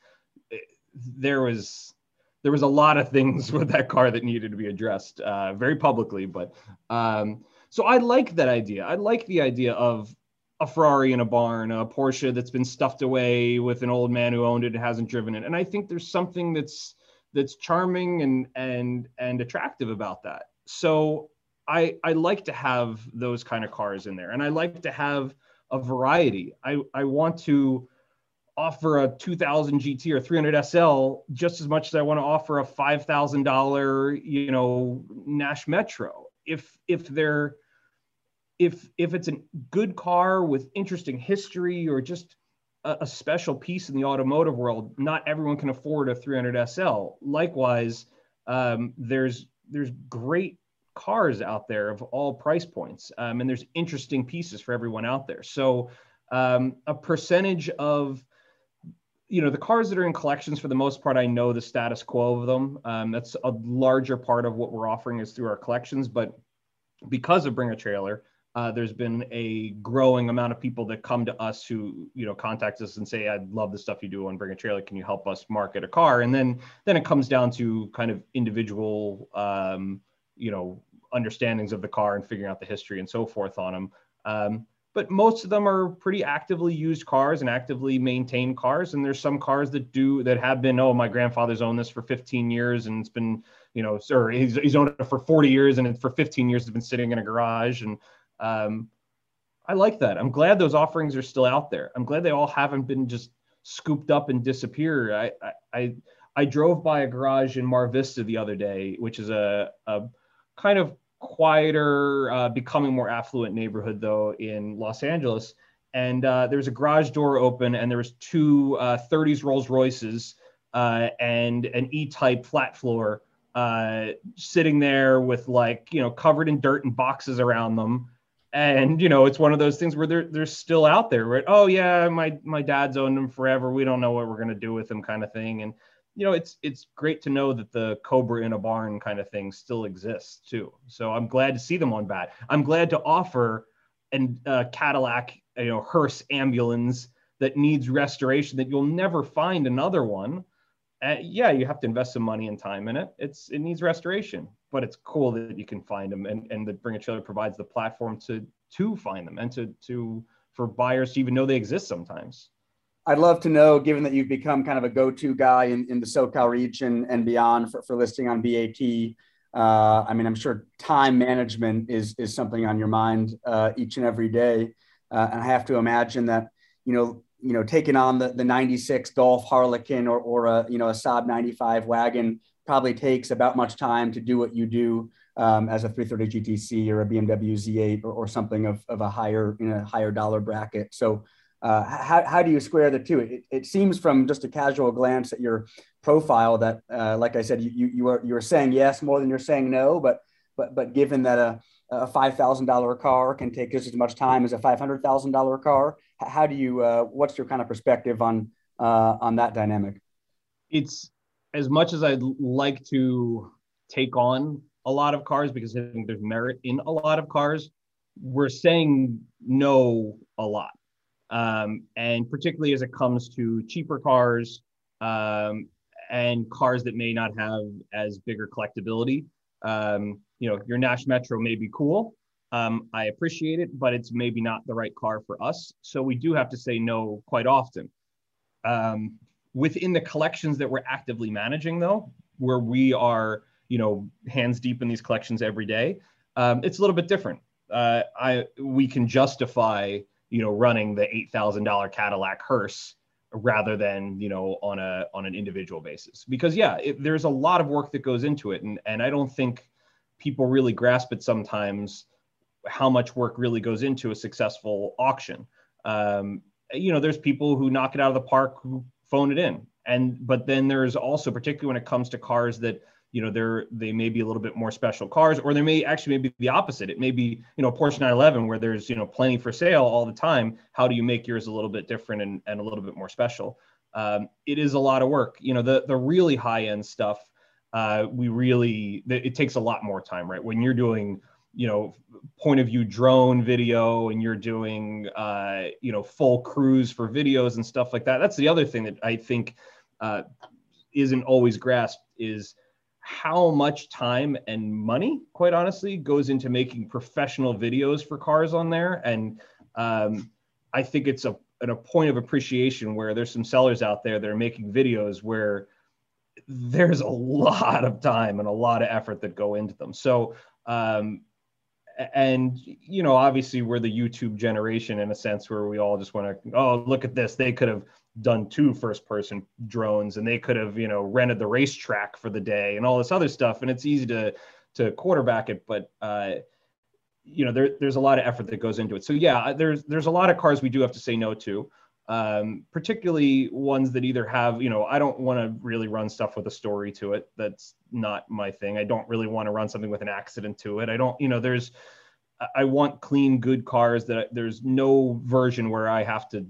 there was there was a lot of things *laughs* with that car that needed to be addressed uh, very publicly. But um, so I like that idea. I like the idea of a Ferrari in a barn, a Porsche that's been stuffed away with an old man who owned it and hasn't driven it. And I think there's something that's that's charming and and and attractive about that. So I I like to have those kind of cars in there, and I like to have a variety. I I want to offer a 2000 GT or 300 SL just as much as I want to offer a $5,000, you know, Nash Metro. If if they're if if it's a good car with interesting history or just a, a, special piece in the automotive world, not everyone can afford a 300 SL. Likewise, um, there's there's great cars out there of all price points, um, and there's interesting pieces for everyone out there. So um, a percentage of you know the cars that are in collections for the most part i know the status quo of them. Um, that's a larger part of what we're offering is through our collections but because of bring a trailer uh, there's been a growing amount of people that come to us who you know contact us and say i love the stuff you do on bring a trailer. Can you help us market a car? And then then it comes down to kind of individual um, you know understandings of the car and figuring out the history and so forth on them um, but most of them are pretty actively used cars and actively maintained cars and there's some cars that do that have been oh my grandfather's owned this for 15 years and it's been you know or he's, he's owned it for 40 years and for 15 years it's been sitting in a garage and um, i like that. I'm glad those offerings are still out there. I'm glad they all haven't been just scooped up and disappeared. I i i, I drove by a garage in mar vista the other day which is a, a kind of quieter, uh, becoming more affluent neighborhood though in Los Angeles. And uh, there was a garage door open, and there was two uh, 30s Rolls Royces uh, and an E-type flat floor uh, sitting there with like you know covered in dirt and boxes around them. And you know it's one of those things where they're they're still out there, right? Oh yeah, my my dad's owned them forever. We don't know what we're gonna do with them, kind of thing. And you know, it's it's great to know that the Cobra in a barn kind of thing still exists too. So I'm glad to see them on bat. I'm glad to offer an uh, Cadillac, you know, hearse ambulance that needs restoration that you'll never find another one. Uh, yeah, you have to invest some money and time in it. It's it needs restoration, but it's cool that you can find them, and and the Bring a Trailer provides the platform to to find them and to to for buyers to even know they exist sometimes. I'd love to know, given that you've become kind of a go-to guy in, in the SoCal region and beyond for, for listing on BAT. Uh, I mean, I'm sure time management is is something on your mind uh, each and every day, uh, and I have to imagine that you know you know taking on the, the 96 Golf Harlequin or or a you know a Saab 95 wagon probably takes about much time to do what you do um, as a 330 GTC or a BMW Z8 or, or something of, of a higher in a higher dollar bracket. So uh, how, how do you square the two? It, it seems from just a casual glance at your profile that, uh, like I said, you, you, are, you are saying yes more than you're saying no, but, but, but given that a, a $5,000 car can take just as much time as a $500,000 car, how do you, uh, what's your kind of perspective on, uh, on that dynamic? It's as much as I'd like to take on a lot of cars because I think there's merit in a lot of cars, we're saying no a lot um, and particularly as it comes to cheaper cars um, and cars that may not have as bigger collectability. Um, you know, your Nash Metro may be cool. Um, I appreciate it, but it's maybe not the right car for us. So we do have to say no quite often. Um, within the collections that we're actively managing, though, where we are, you know, hands deep in these collections every day, um, it's a little bit different. Uh, I we can justify you know, running the eight thousand dollar Cadillac hearse rather than you know on a on an individual basis. Because yeah it, there's a lot of work that goes into it. And and i don't think people really grasp it sometimes how much work really goes into a successful auction. Um, you know there's people who knock it out of the park who phone it in. And but then there's also particularly when it comes to cars that you know they're they may be a little bit more special cars or they may actually maybe the opposite. It may be you know porsche 911 where there's you know plenty for sale all the time. How do you make yours a little bit different and, and a little bit more special? Um, it is a lot of work. You know the the really high end stuff uh, we really it takes a lot more time right? When you're doing you know point of view drone video and you're doing uh, you know full cruise for videos and stuff like that that's the other thing that i think uh, isn't always grasped is how much time and money, quite honestly, goes into making professional videos for cars on there. And um, I think it's a, a point of appreciation where there's some sellers out there that are making videos where there's a lot of time and a lot of effort that go into them. So, um, and you know, obviously, we're the YouTube generation in a sense where we all just want to, oh, look at this. They could have done two first person drones and they could have you know rented the racetrack for the day and all this other stuff and it's easy to to quarterback it but uh you know there, there's a lot of effort that goes into it. So yeah there's there's a lot of cars we do have to say no to um, particularly ones that either have you know i don't want to really run stuff with a story to it. That's not my thing. I don't really want to run something with an accident to it. I don't you know there's I want clean, good cars that there's no version where I have to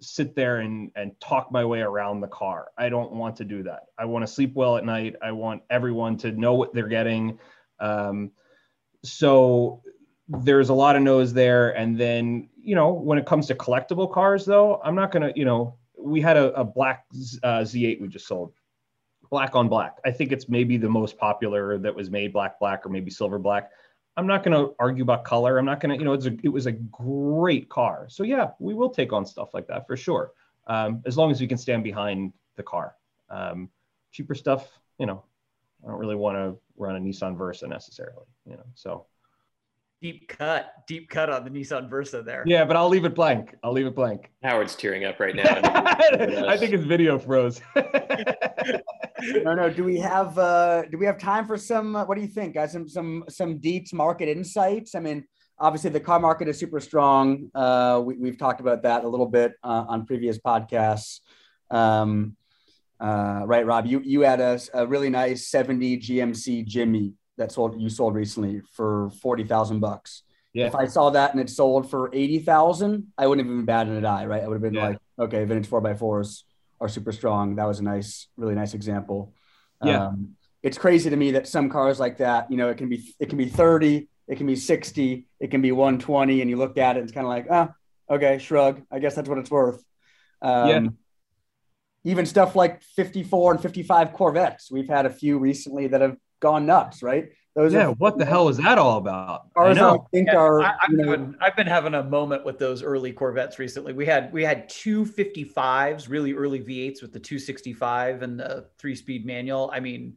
sit there and, and talk my way around the car. I don't want to do that. I want to sleep well at night. I want everyone to know what they're getting. Um, so there's a lot of no's there. And then, you know, when it comes to collectible cars, though, I'm not to, you know, we had a, a black uh, Z8 we just sold, black on black. I think it's maybe the most popular that was made black, black, or maybe silver black. I'm not going to argue about color. I'm not going to, you know, it's a, it was a great car. So yeah, we will take on stuff like that for sure. Um, as long as we can stand behind the car. Um, cheaper stuff, you know, I don't really want to run a Nissan Versa necessarily, you know, so. Deep cut, deep cut on the Nissan Versa there. Yeah, but I'll leave it blank. I'll leave it blank. Howard's tearing up right *laughs* now. I think his video froze. *laughs* no, no. Do we have uh, do we have time for some? Uh, what do you think, guys? Some some some deep market insights. I mean, obviously the car market is super strong. Uh, we, have talked about that a little bit uh, on previous podcasts. Um, uh, right, Rob? You you had a, a really nice seventy GMC Jimmy that sold you sold recently for forty thousand bucks. Yeah. If I saw that and it sold for eighty thousand, I wouldn't have been bad in an eye, right? I would have been yeah. like, okay, vintage four by fours are super strong. That was a nice, really nice example. Yeah. Um, it's crazy to me that some cars like that, you know, it can be it can be 30, it can be 60, it can be 120, and you look at it, and it's kind of like, ah, okay, shrug. I guess that's what it's worth. Um, yeah. Even stuff like 54 and 55 Corvettes, we've had a few recently that have gone nuts, right? Those yeah, are, what the hell is that all about? Cars I, I think yeah, are. I, have been, I've been having a moment with those early Corvettes recently. We had we had two 55s, really early V8s with the 265 and the three speed manual. I mean,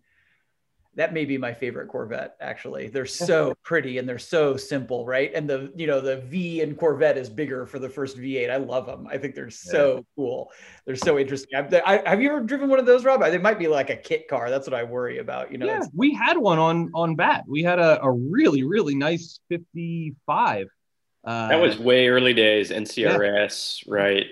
that may be my favorite Corvette. Actually, they're so pretty and they're so simple, right? And the you know the V in Corvette is bigger for the first V8. I love them. I think they're so yeah. cool. They're so interesting. I, I, have you ever driven one of those, Rob? They might be like a kit car. That's what I worry about. You know, yeah, we had one on on bat. We had a, a really really nice 55. Uh, that was way early days. NCRS, yeah. right?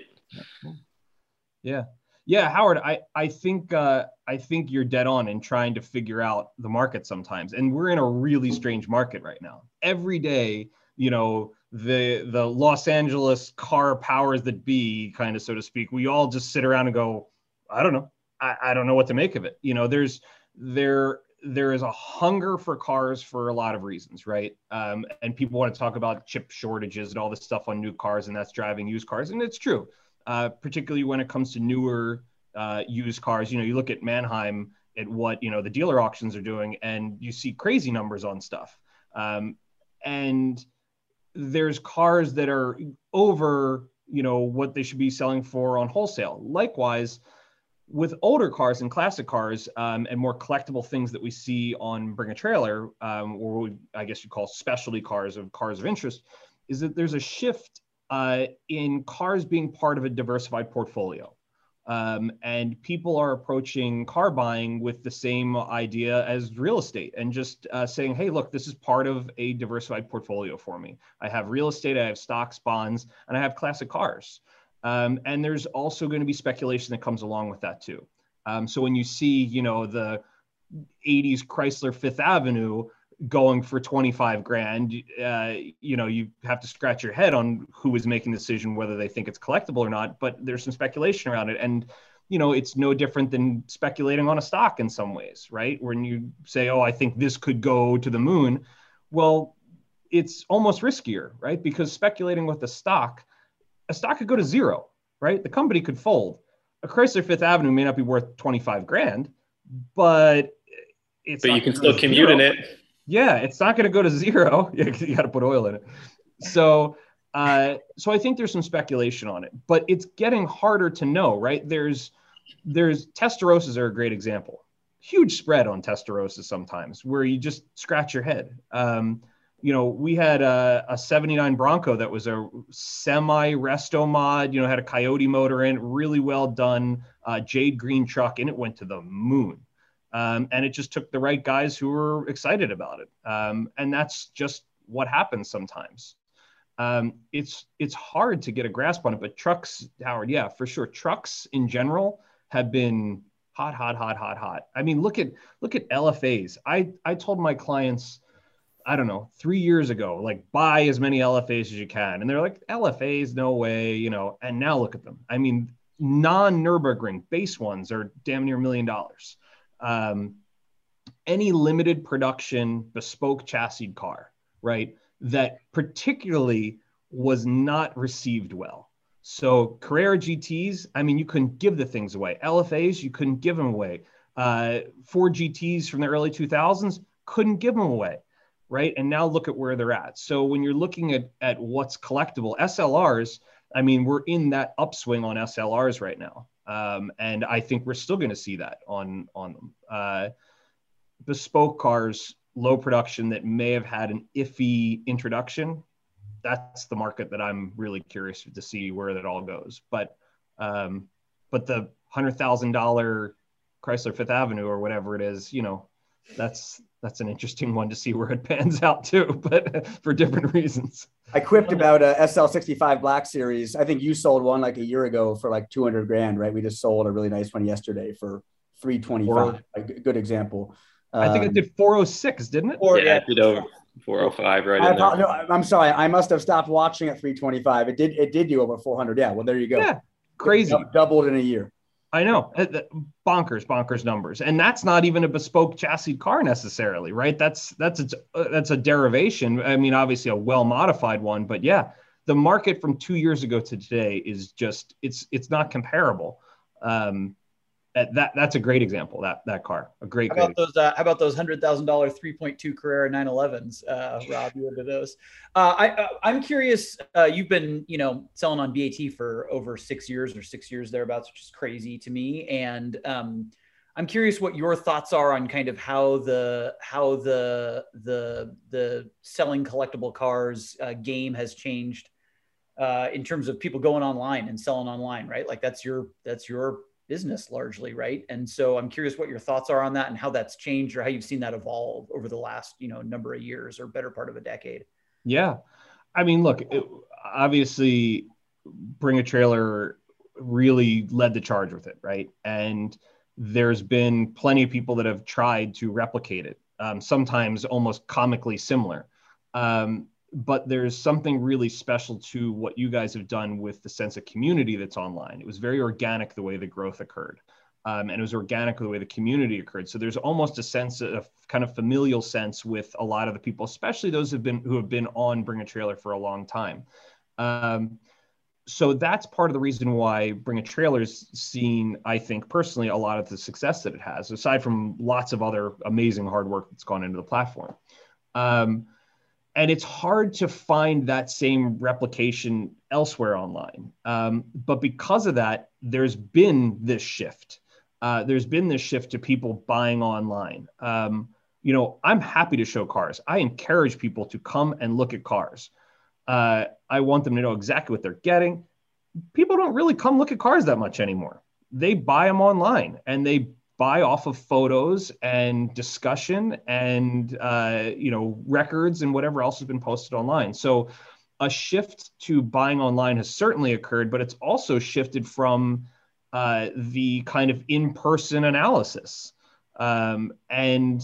Yeah. Yeah, Howard, I I think uh, I think you're dead on in trying to figure out the market sometimes, and we're in a really strange market right now. Every day, you know, the the Los Angeles car powers that be, kind of so to speak, we all just sit around and go, I don't know, I, I don't know what to make of it. You know, there's there there is a hunger for cars for a lot of reasons, right? Um, and people want to talk about chip shortages and all this stuff on new cars, and that's driving used cars, and it's true uh, particularly when it comes to newer uh, used cars. You know, you look at Manheim at what you know the dealer auctions are doing, and you see crazy numbers on stuff. Um, and there's cars that are over you know what they should be selling for on wholesale. Likewise, with older cars and classic cars um, and more collectible things that we see on Bring a Trailer, um, or I guess you call specialty cars of cars of interest, is that there's a shift uh, in cars being part of a diversified portfolio. Um, and people are approaching car buying with the same idea as real estate and just uh, saying, hey, look, this is part of a diversified portfolio for me. I have real estate, I have stocks, bonds, and I have classic cars. Um, and there's also going to be speculation that comes along with that too. Um, so when you see, you know, the 80s Chrysler Fifth Avenue, going for 25 grand uh, you know you have to scratch your head on who is making the decision whether they think it's collectible or not but there's some speculation around it. And you know it's no different than speculating on a stock in some ways right? When you say oh i think this could go to the moon well it's almost riskier right? Because speculating with a stock a stock could go to zero right? The company could fold. A chrysler fifth avenue may not be worth 25 grand but it's but you can still commute in it yeah, it's not going to go to zero. *laughs* you got to put oil in it. So, uh, so I think there's some speculation on it, but it's getting harder to know, right? There's, there's Testarossas are a great example. Huge spread on Testarossas sometimes, where you just scratch your head. Um, you know, we had a, a 79 Bronco that was a semi resto mod, you know, had a Coyote motor in, really well done, uh, jade green truck, and it went to the moon. Um, and it just took the right guys who were excited about it. Um, and that's just what happens sometimes. Um, it's it's hard to get a grasp on it, but trucks, Howard, yeah, for sure. Trucks in general have been hot, hot, hot, hot, hot. I mean, look at look at LFAs. I I told my clients I don't know, three years ago, like buy as many LFAs as you can. And they're like, LFAs, no way, you know. And now look at them. I mean, non Nürburgring base ones are damn near a million dollars. Um, any limited production bespoke chassis car, right? That particularly was not received well. So Carrera GTs, I mean, you couldn't give the things away. LFAs, you couldn't give them away. Uh, Ford GTs from the early 2000s, couldn't give them away right? And now look at where they're at. So when you're looking at, at what's collectible, SLRs, I mean, we're in that upswing on SLRs right now. Um, and I think we're still going to see that on, on them. Uh, bespoke cars, low production that may have had an iffy introduction. That's the market that I'm really curious to see where that all goes. But, um, but the hundred thousand dollar Chrysler Fifth Avenue or whatever it is, you know, that's that's an interesting one to see where it pans out too, *laughs* but for different reasons. I quipped about a SL65 Black Series. I think you sold one like a year ago for like 200 grand, right? We just sold a really nice one yesterday for 325. A good example. Um, I think it did 406, didn't it? Or, yeah, it did over 405 right I, no, I'm sorry. I must have stopped watching at 325. It did it did do over 400. Yeah, well there you go. Yeah. Crazy. doubled in a year. I know, uh, bonkers, bonkers numbers, and that's not even a bespoke chassis car necessarily, right? That's that's it's uh, that's a derivation. I mean, obviously a well modified one, but yeah, the market from two years ago to today is just it's it's not comparable. Um, that that's a great example. That that car, a great. How about those? Uh, how about those hundred thousand dollar three point two Carrera 911s? Uh, Rob, you into those? Uh, I uh, I'm curious. Uh, you've been you know selling on BAT for over six years or six years thereabouts, which is crazy to me. And um, I'm curious what your thoughts are on kind of how the how the the the selling collectible cars uh, game has changed uh, in terms of people going online and selling online, right? Like that's your that's your business largely, right? And so I'm curious what your thoughts are on that and how that's changed or how you've seen that evolve over the last, you know, number of years or better part of a decade. Yeah. I mean, look, it, obviously Bring a Trailer really led the charge with it, right? And there's been plenty of people that have tried to replicate it, um, sometimes almost comically similar. Um, but there's something really special to what you guys have done with the sense of community that's online. It was very organic the way the growth occurred. Um, and it was organic the way the community occurred. So there's almost a sense of kind of familial sense with a lot of the people, especially those who've been who have been on Bring a Trailer for a long time. Um, so that's part of the reason why Bring a Trailer Trailer's seen, I think personally, a lot of the success that it has, aside from lots of other amazing hard work that's gone into the platform. Um, and it's hard to find that same replication elsewhere online. Um, but because of that, there's been this shift. Uh, there's been this shift to people buying online. Um, you know, I'm happy to show cars. I encourage people to come and look at cars. Uh, I want them to know exactly what they're getting. People don't really come look at cars that much anymore. They buy them online and they buy off of photos and discussion and uh, you know records and whatever else has been posted online. So a shift to buying online has certainly occurred but it's also shifted from uh, the kind of in-person analysis. Um, and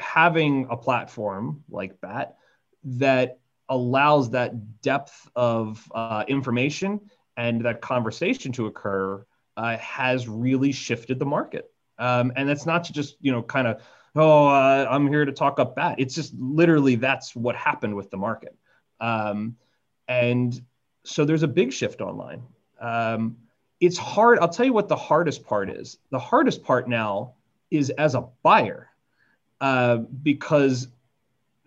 having a platform like that that allows that depth of uh, information and that conversation to occur uh, has really shifted the market um, and that's not to just, you know, kind of, oh, uh, I'm here to talk up bat. It's just literally that's what happened with the market. Um, and so there's a big shift online. Um, it's hard. I'll tell you what the hardest part is. The hardest part now is as a buyer, uh, because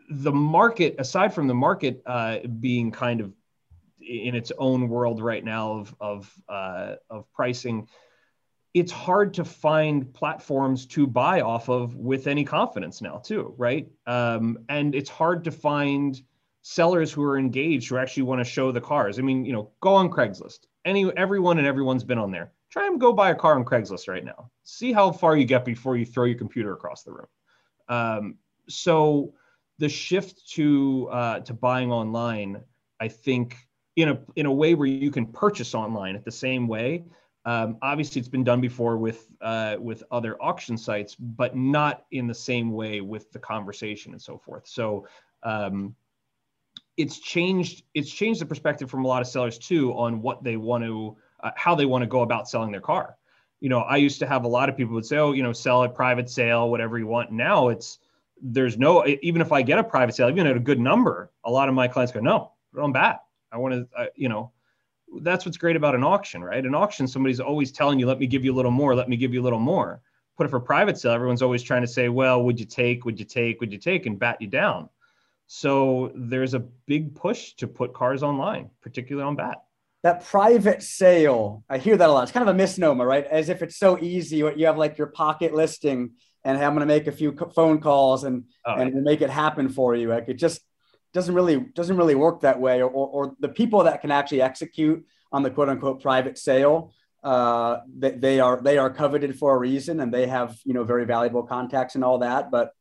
the market, aside from the market uh, being kind of in its own world right now of of, uh, of pricing, it's hard to find platforms to buy off of with any confidence now too right? Um, and it's hard to find sellers who are engaged who actually want to show the cars. I mean you know go on craigslist. Any everyone and everyone's been on there. Try and go buy a car on craigslist right now. See how far you get before you throw your computer across the room. Um, so the shift to uh, to buying online i think in a in a way where you can purchase online at the same way Um, obviously, it's been done before with uh, with other auction sites, but not in the same way with the conversation and so forth. So um, it's changed. It's changed the perspective from a lot of sellers too on what they want to, uh, how they want to go about selling their car. You know, I used to have a lot of people would say, "Oh, you know, sell at private sale, whatever you want." Now it's there's no even if I get a private sale, even at a good number, a lot of my clients go, "No, I'm bad. I want to, you know." That's what's great about an auction, right? An auction, somebody's always telling you, let me give you a little more, let me give you a little more. Put it for private sale, everyone's always trying to say, well, would you take, would you take, would you take, and bat you down. So there's a big push to put cars online, particularly on bat. That private sale, I hear that a lot. It's kind of a misnomer, right? As if it's so easy. What you have like your pocket listing, and I'm going to make a few phone calls and oh, and make it happen for you. Like it just doesn't really doesn't really work that way or, or, or, the people that can actually execute on the quote unquote private sale uh, they, they are they are coveted for a reason and they have you know very valuable contacts and all that but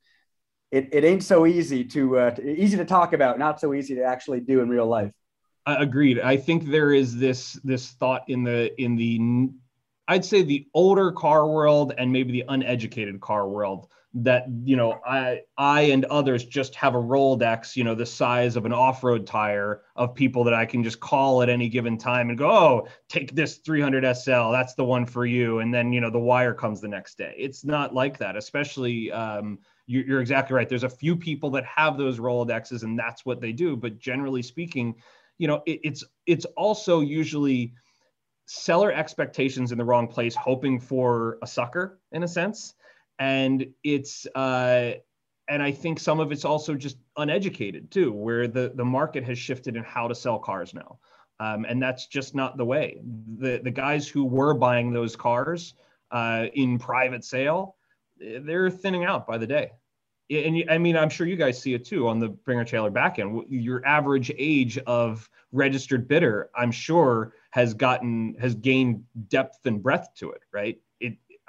it, it ain't so easy to, uh, easy to talk about not so easy to actually do in real life. Agreed. I think there is this this thought in the in the i'd say the older car world and maybe the uneducated car world that you know I I and others just have a Rolodex, you know, the size of an off-road tire of people that I can just call at any given time and go, oh, take this 300 SL, that's the one for you, and then you know the wire comes the next day. It's not like that, especially. Um, you're exactly right. There's a few people that have those Rolodexes, and that's what they do. But generally speaking, you know, it, it's it's also usually seller expectations in the wrong place, hoping for a sucker in a sense and it's uh, and I think some of it's also just uneducated too, where the the market has shifted in how to sell cars now, um, and that's just not the way. The the guys who were buying those cars uh, in private sale, they're thinning out by the day. And I mean, I'm sure you guys see it too on the Bring a Trailer backend. Your average age of registered bidder, I'm sure, has gotten has gained depth and breadth to it, right?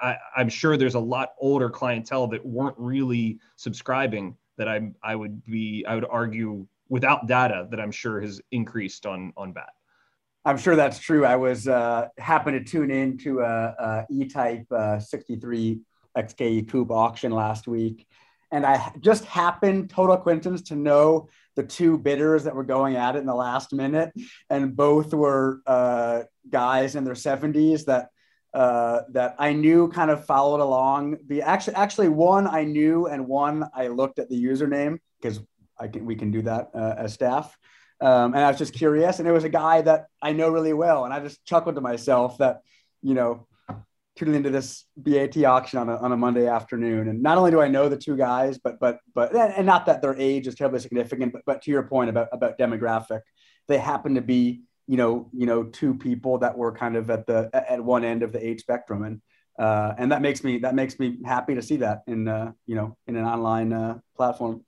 I, am sure there's a lot older clientele that weren't really subscribing that I'm I would be I would argue without data that I'm sure has increased on on bat. I'm sure that's true. I was uh, happened to tune in to a, a E-Type uh, 63 XK Coupe auction last week, and I just happened, total coincidence, to know the two bidders that were going at it in the last minute, and both were uh, guys in their 70s that uh, that I knew kind of followed along. The actually, actually one I knew and one I looked at the username because I can we can do that uh, as staff. Um, and I was just curious, and it was a guy that I know really well, and I just chuckled to myself that you know tuning into this BAT auction on a, on a Monday afternoon. And not only do I know the two guys, but but but and not that their age is terribly significant, but but to your point about about demographic, they happen to be you know, you know, two people that were kind of at the at one end of the age spectrum, and uh, and that makes me that makes me happy to see that in uh, you know in an online uh, platform.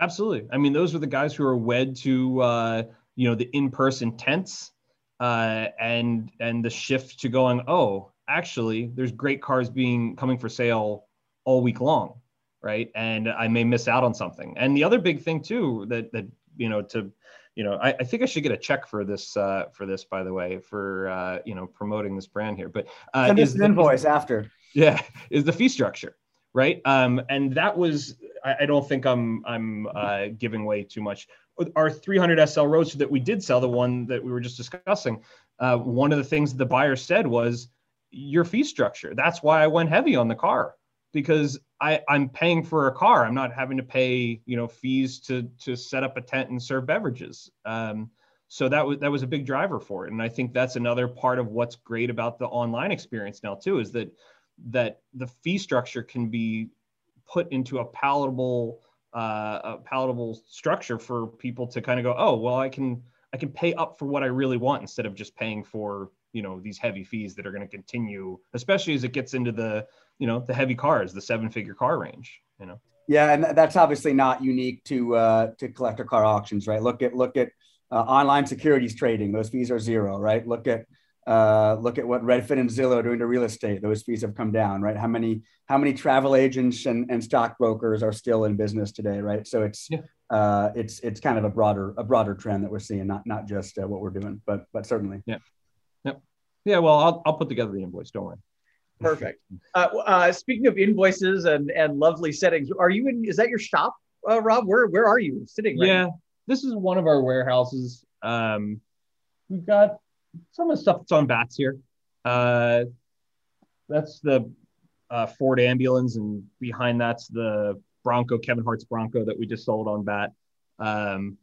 Absolutely. I mean, those are the guys who are wed to uh, you know the in-person tents uh, and and the shift to going. Oh, actually, there's great cars being coming for sale all week long, right? And I may miss out on something. And the other big thing too that that you know to you know, I, I, think I should get a check for this uh, for this, by the way, for uh, you know promoting this brand here. But uh, send us an invoice after. Yeah, is the fee structure right? Um, and that was I, I, don't think I'm I'm uh, giving away too much. Our 300 SL Roadster that we did sell, the one that we were just discussing, uh, one of the things the buyer said was your fee structure. That's why I went heavy on the car because I, I'm paying for a car. I'm not having to pay, you know, fees to to set up a tent and serve beverages. Um, so that was that was a big driver for it, and I think that's another part of what's great about the online experience now too is that that the fee structure can be put into a palatable uh, a palatable structure for people to kind of go, oh, well, I can I can pay up for what I really want instead of just paying for you know these heavy fees that are going to continue, especially as it gets into the you know the heavy cars, the seven figure car range. You know. Yeah, and that's obviously not unique to uh, to collector car auctions, right? Look at look at uh, online securities trading; those fees are zero, right? Look at uh, look at what Redfin and Zillow are doing to real estate; those fees have come down, right? How many how many travel agents and, and stockbrokers are still in business today, right? So it's yeah. uh, it's it's kind of a broader a broader trend that we're seeing, not not just uh, what we're doing, but but certainly. Yeah. Yep. Yeah, well, I'll, I'll put together the invoice. Don't worry. Perfect. Uh, uh, speaking of invoices and and lovely settings, are you in? Is that your shop, uh, Rob? Where where are you sitting? Right yeah, now? this is one of our warehouses. Um, we've got some of the stuff that's on bats here. Uh, that's the uh, Ford ambulance, and behind that's the Bronco, Kevin Hart's Bronco that we just sold on bat. Um,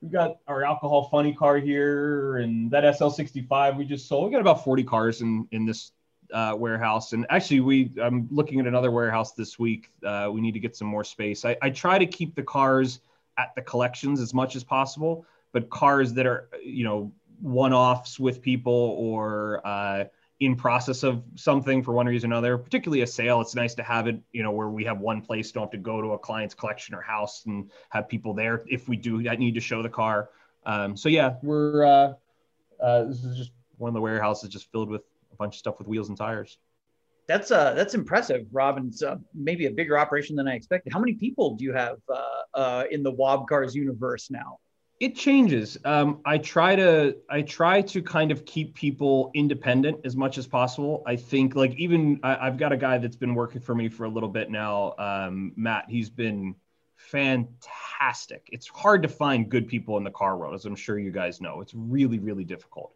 we've got our alcohol funny car here, and that SL65 we just sold. We got about 40 cars in in this uh, warehouse, and actually we I'm looking at another warehouse this week. Uh, we need to get some more space. I, I try to keep the cars at the collections as much as possible, but cars that are you know one-offs with people or uh, in process of something for one reason or another, particularly a sale, it's nice to have it, you know, where we have one place, don't have to go to a client's collection or house and have people there if we do that need to show the car. Um, so yeah, we're uh, uh, this is just one of the warehouses just filled with a bunch of stuff with wheels and tires. That's uh that's impressive, Robin's uh, maybe a bigger operation than I expected. How many people do you have uh, uh, in the Wob Cars universe now? it changes. Um, i try to i try to kind of keep people independent as much as possible. I think like even I, have got a guy that's been working for me for a little bit now um, matt. He's been fantastic. It's hard to find good people in the car world as i'm sure you guys know. It's really really difficult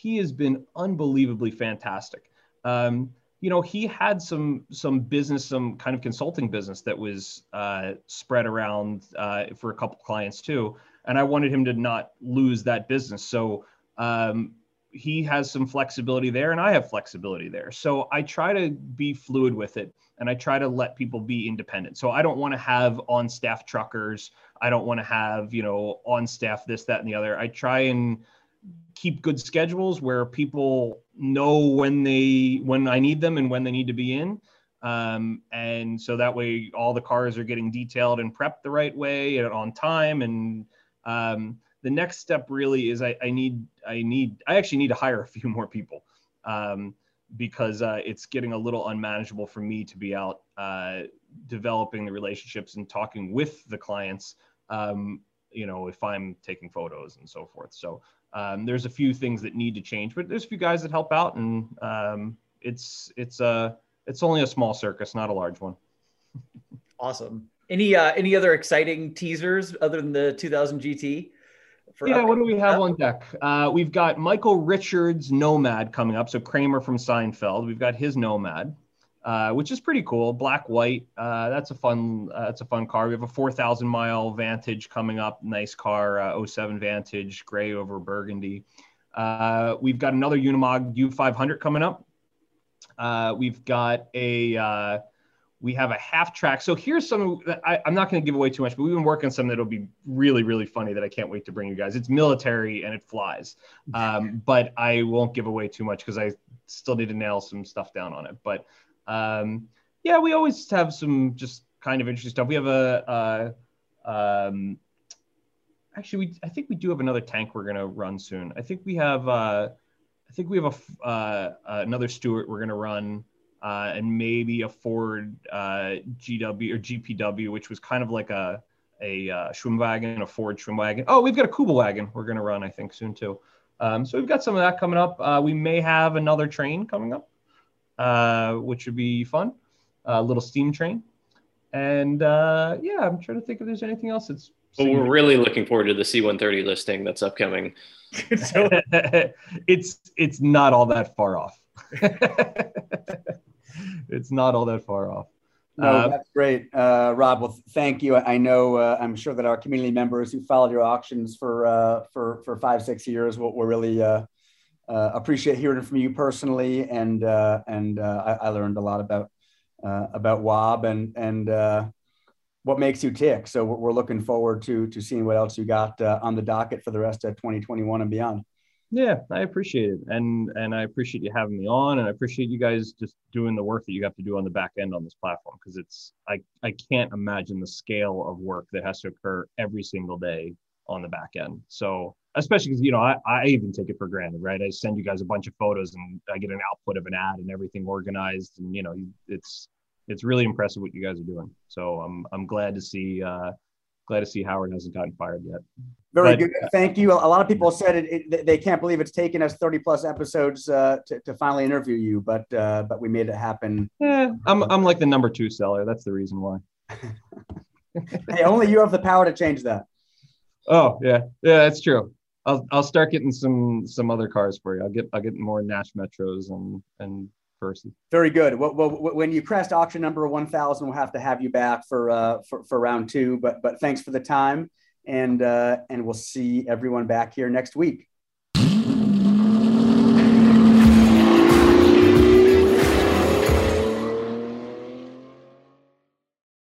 he has been unbelievably fantastic um, you know he had some some business some kind of consulting business that was uh, spread around uh, for a couple clients too and I wanted him to not lose that business. So um, he has some flexibility there, and I have flexibility there. So I try to be fluid with it, and I try to let people be independent. So I don't want to have on staff truckers. I don't want to have you know on staff this, that, and the other. I try and keep good schedules where people know when they when I need them and when they need to be in. Um, and so that way all the cars are getting detailed and prepped the right way and on time and um, the next step really is I, I, need I need I actually need to hire a few more people um, because uh, it's getting a little unmanageable for me to be out uh, developing the relationships and talking with the clients. Um, you know, if I'm taking photos and so forth. So um, there's a few things that need to change, but there's a few guys that help out, and um, it's it's a uh, it's only a small circus, not a large one. *laughs* awesome. Any uh, any other exciting teasers other than the 2000 GT? yeah, what do we have on deck? Uh, we've got Michael Richards' Nomad coming up. So Kramer from Seinfeld. We've got his Nomad, uh, which is pretty cool. Black white. Uh, that's a fun. Uh, that's a fun car. We have a 4,000 mile Vantage coming up. Nice car. Uh, 07 Vantage, gray over burgundy. Uh, we've got another Unimog U500 coming up. Uh, we've got a uh, we have a half track. So here's some, I, am not going to give away too much, but we've been working on some that'll be really, really funny that I can't wait to bring you guys. It's military and it flies. Um, but I won't give away too much because I still need to nail some stuff down on it. But um, yeah, we always have some just kind of interesting stuff. We have a, uh um, actually, we, I think we do have another tank we're to run soon. I think we have, uh, I think we have a, uh, another Stuart we're to run uh, and maybe a Ford uh, GW or GPW, which was kind of like a a uh, Schwimmwagen, a Ford Schwimmwagen. Oh, we've got a Kübelwagen we're going to run, I think, soon too. Um, so we've got some of that coming up. Uh, we may have another train coming up, uh, which would be fun, a little steam train. And uh, yeah, I'm trying to think if there's anything else that's. Well, we're really looking forward to the C130 listing that's upcoming. so *laughs* *laughs* it's it's not all that far off. *laughs* it's not all that far off. No, uh, that's great, uh, Rob. Well, thank you. I know uh, I'm sure that our community members who followed your auctions for uh, for for five six years will, will really uh, uh, appreciate hearing from you personally, and and I, I, learned a lot about about Wob and and what makes you tick. So we're looking forward to to seeing what else you got on the docket for the rest of 2021 and beyond. Yeah, I appreciate it, and and I appreciate you having me on, and I appreciate you guys just doing the work that you have to do on the back end on this platform because it's I I can't imagine the scale of work that has to occur every single day on the back end. So especially because you know I, I even take it for granted, right? I send you guys a bunch of photos and I get an output of an ad and everything organized, and you know it's it's really impressive what you guys are doing. So I'm I'm glad to see uh, glad to see Howard hasn't gotten fired yet. Very but, good. Thank you. A lot of people said it, it, they can't believe it's taken us 30 plus episodes uh, to, to finally interview you, but uh, but we made it happen. Yeah, I'm, I'm like the number two seller. That's the reason why. *laughs* hey, only you have the power to change that. Oh yeah, yeah, that's true. I'll I'll start getting some some other cars for you. I'll get I'll get more Nash Metros and and Versas. Very good. Well, well, when you crest auction number one thousand, we'll have to have you back for uh for, for round two. But but thanks for the time and uh, and we'll see everyone back here next week.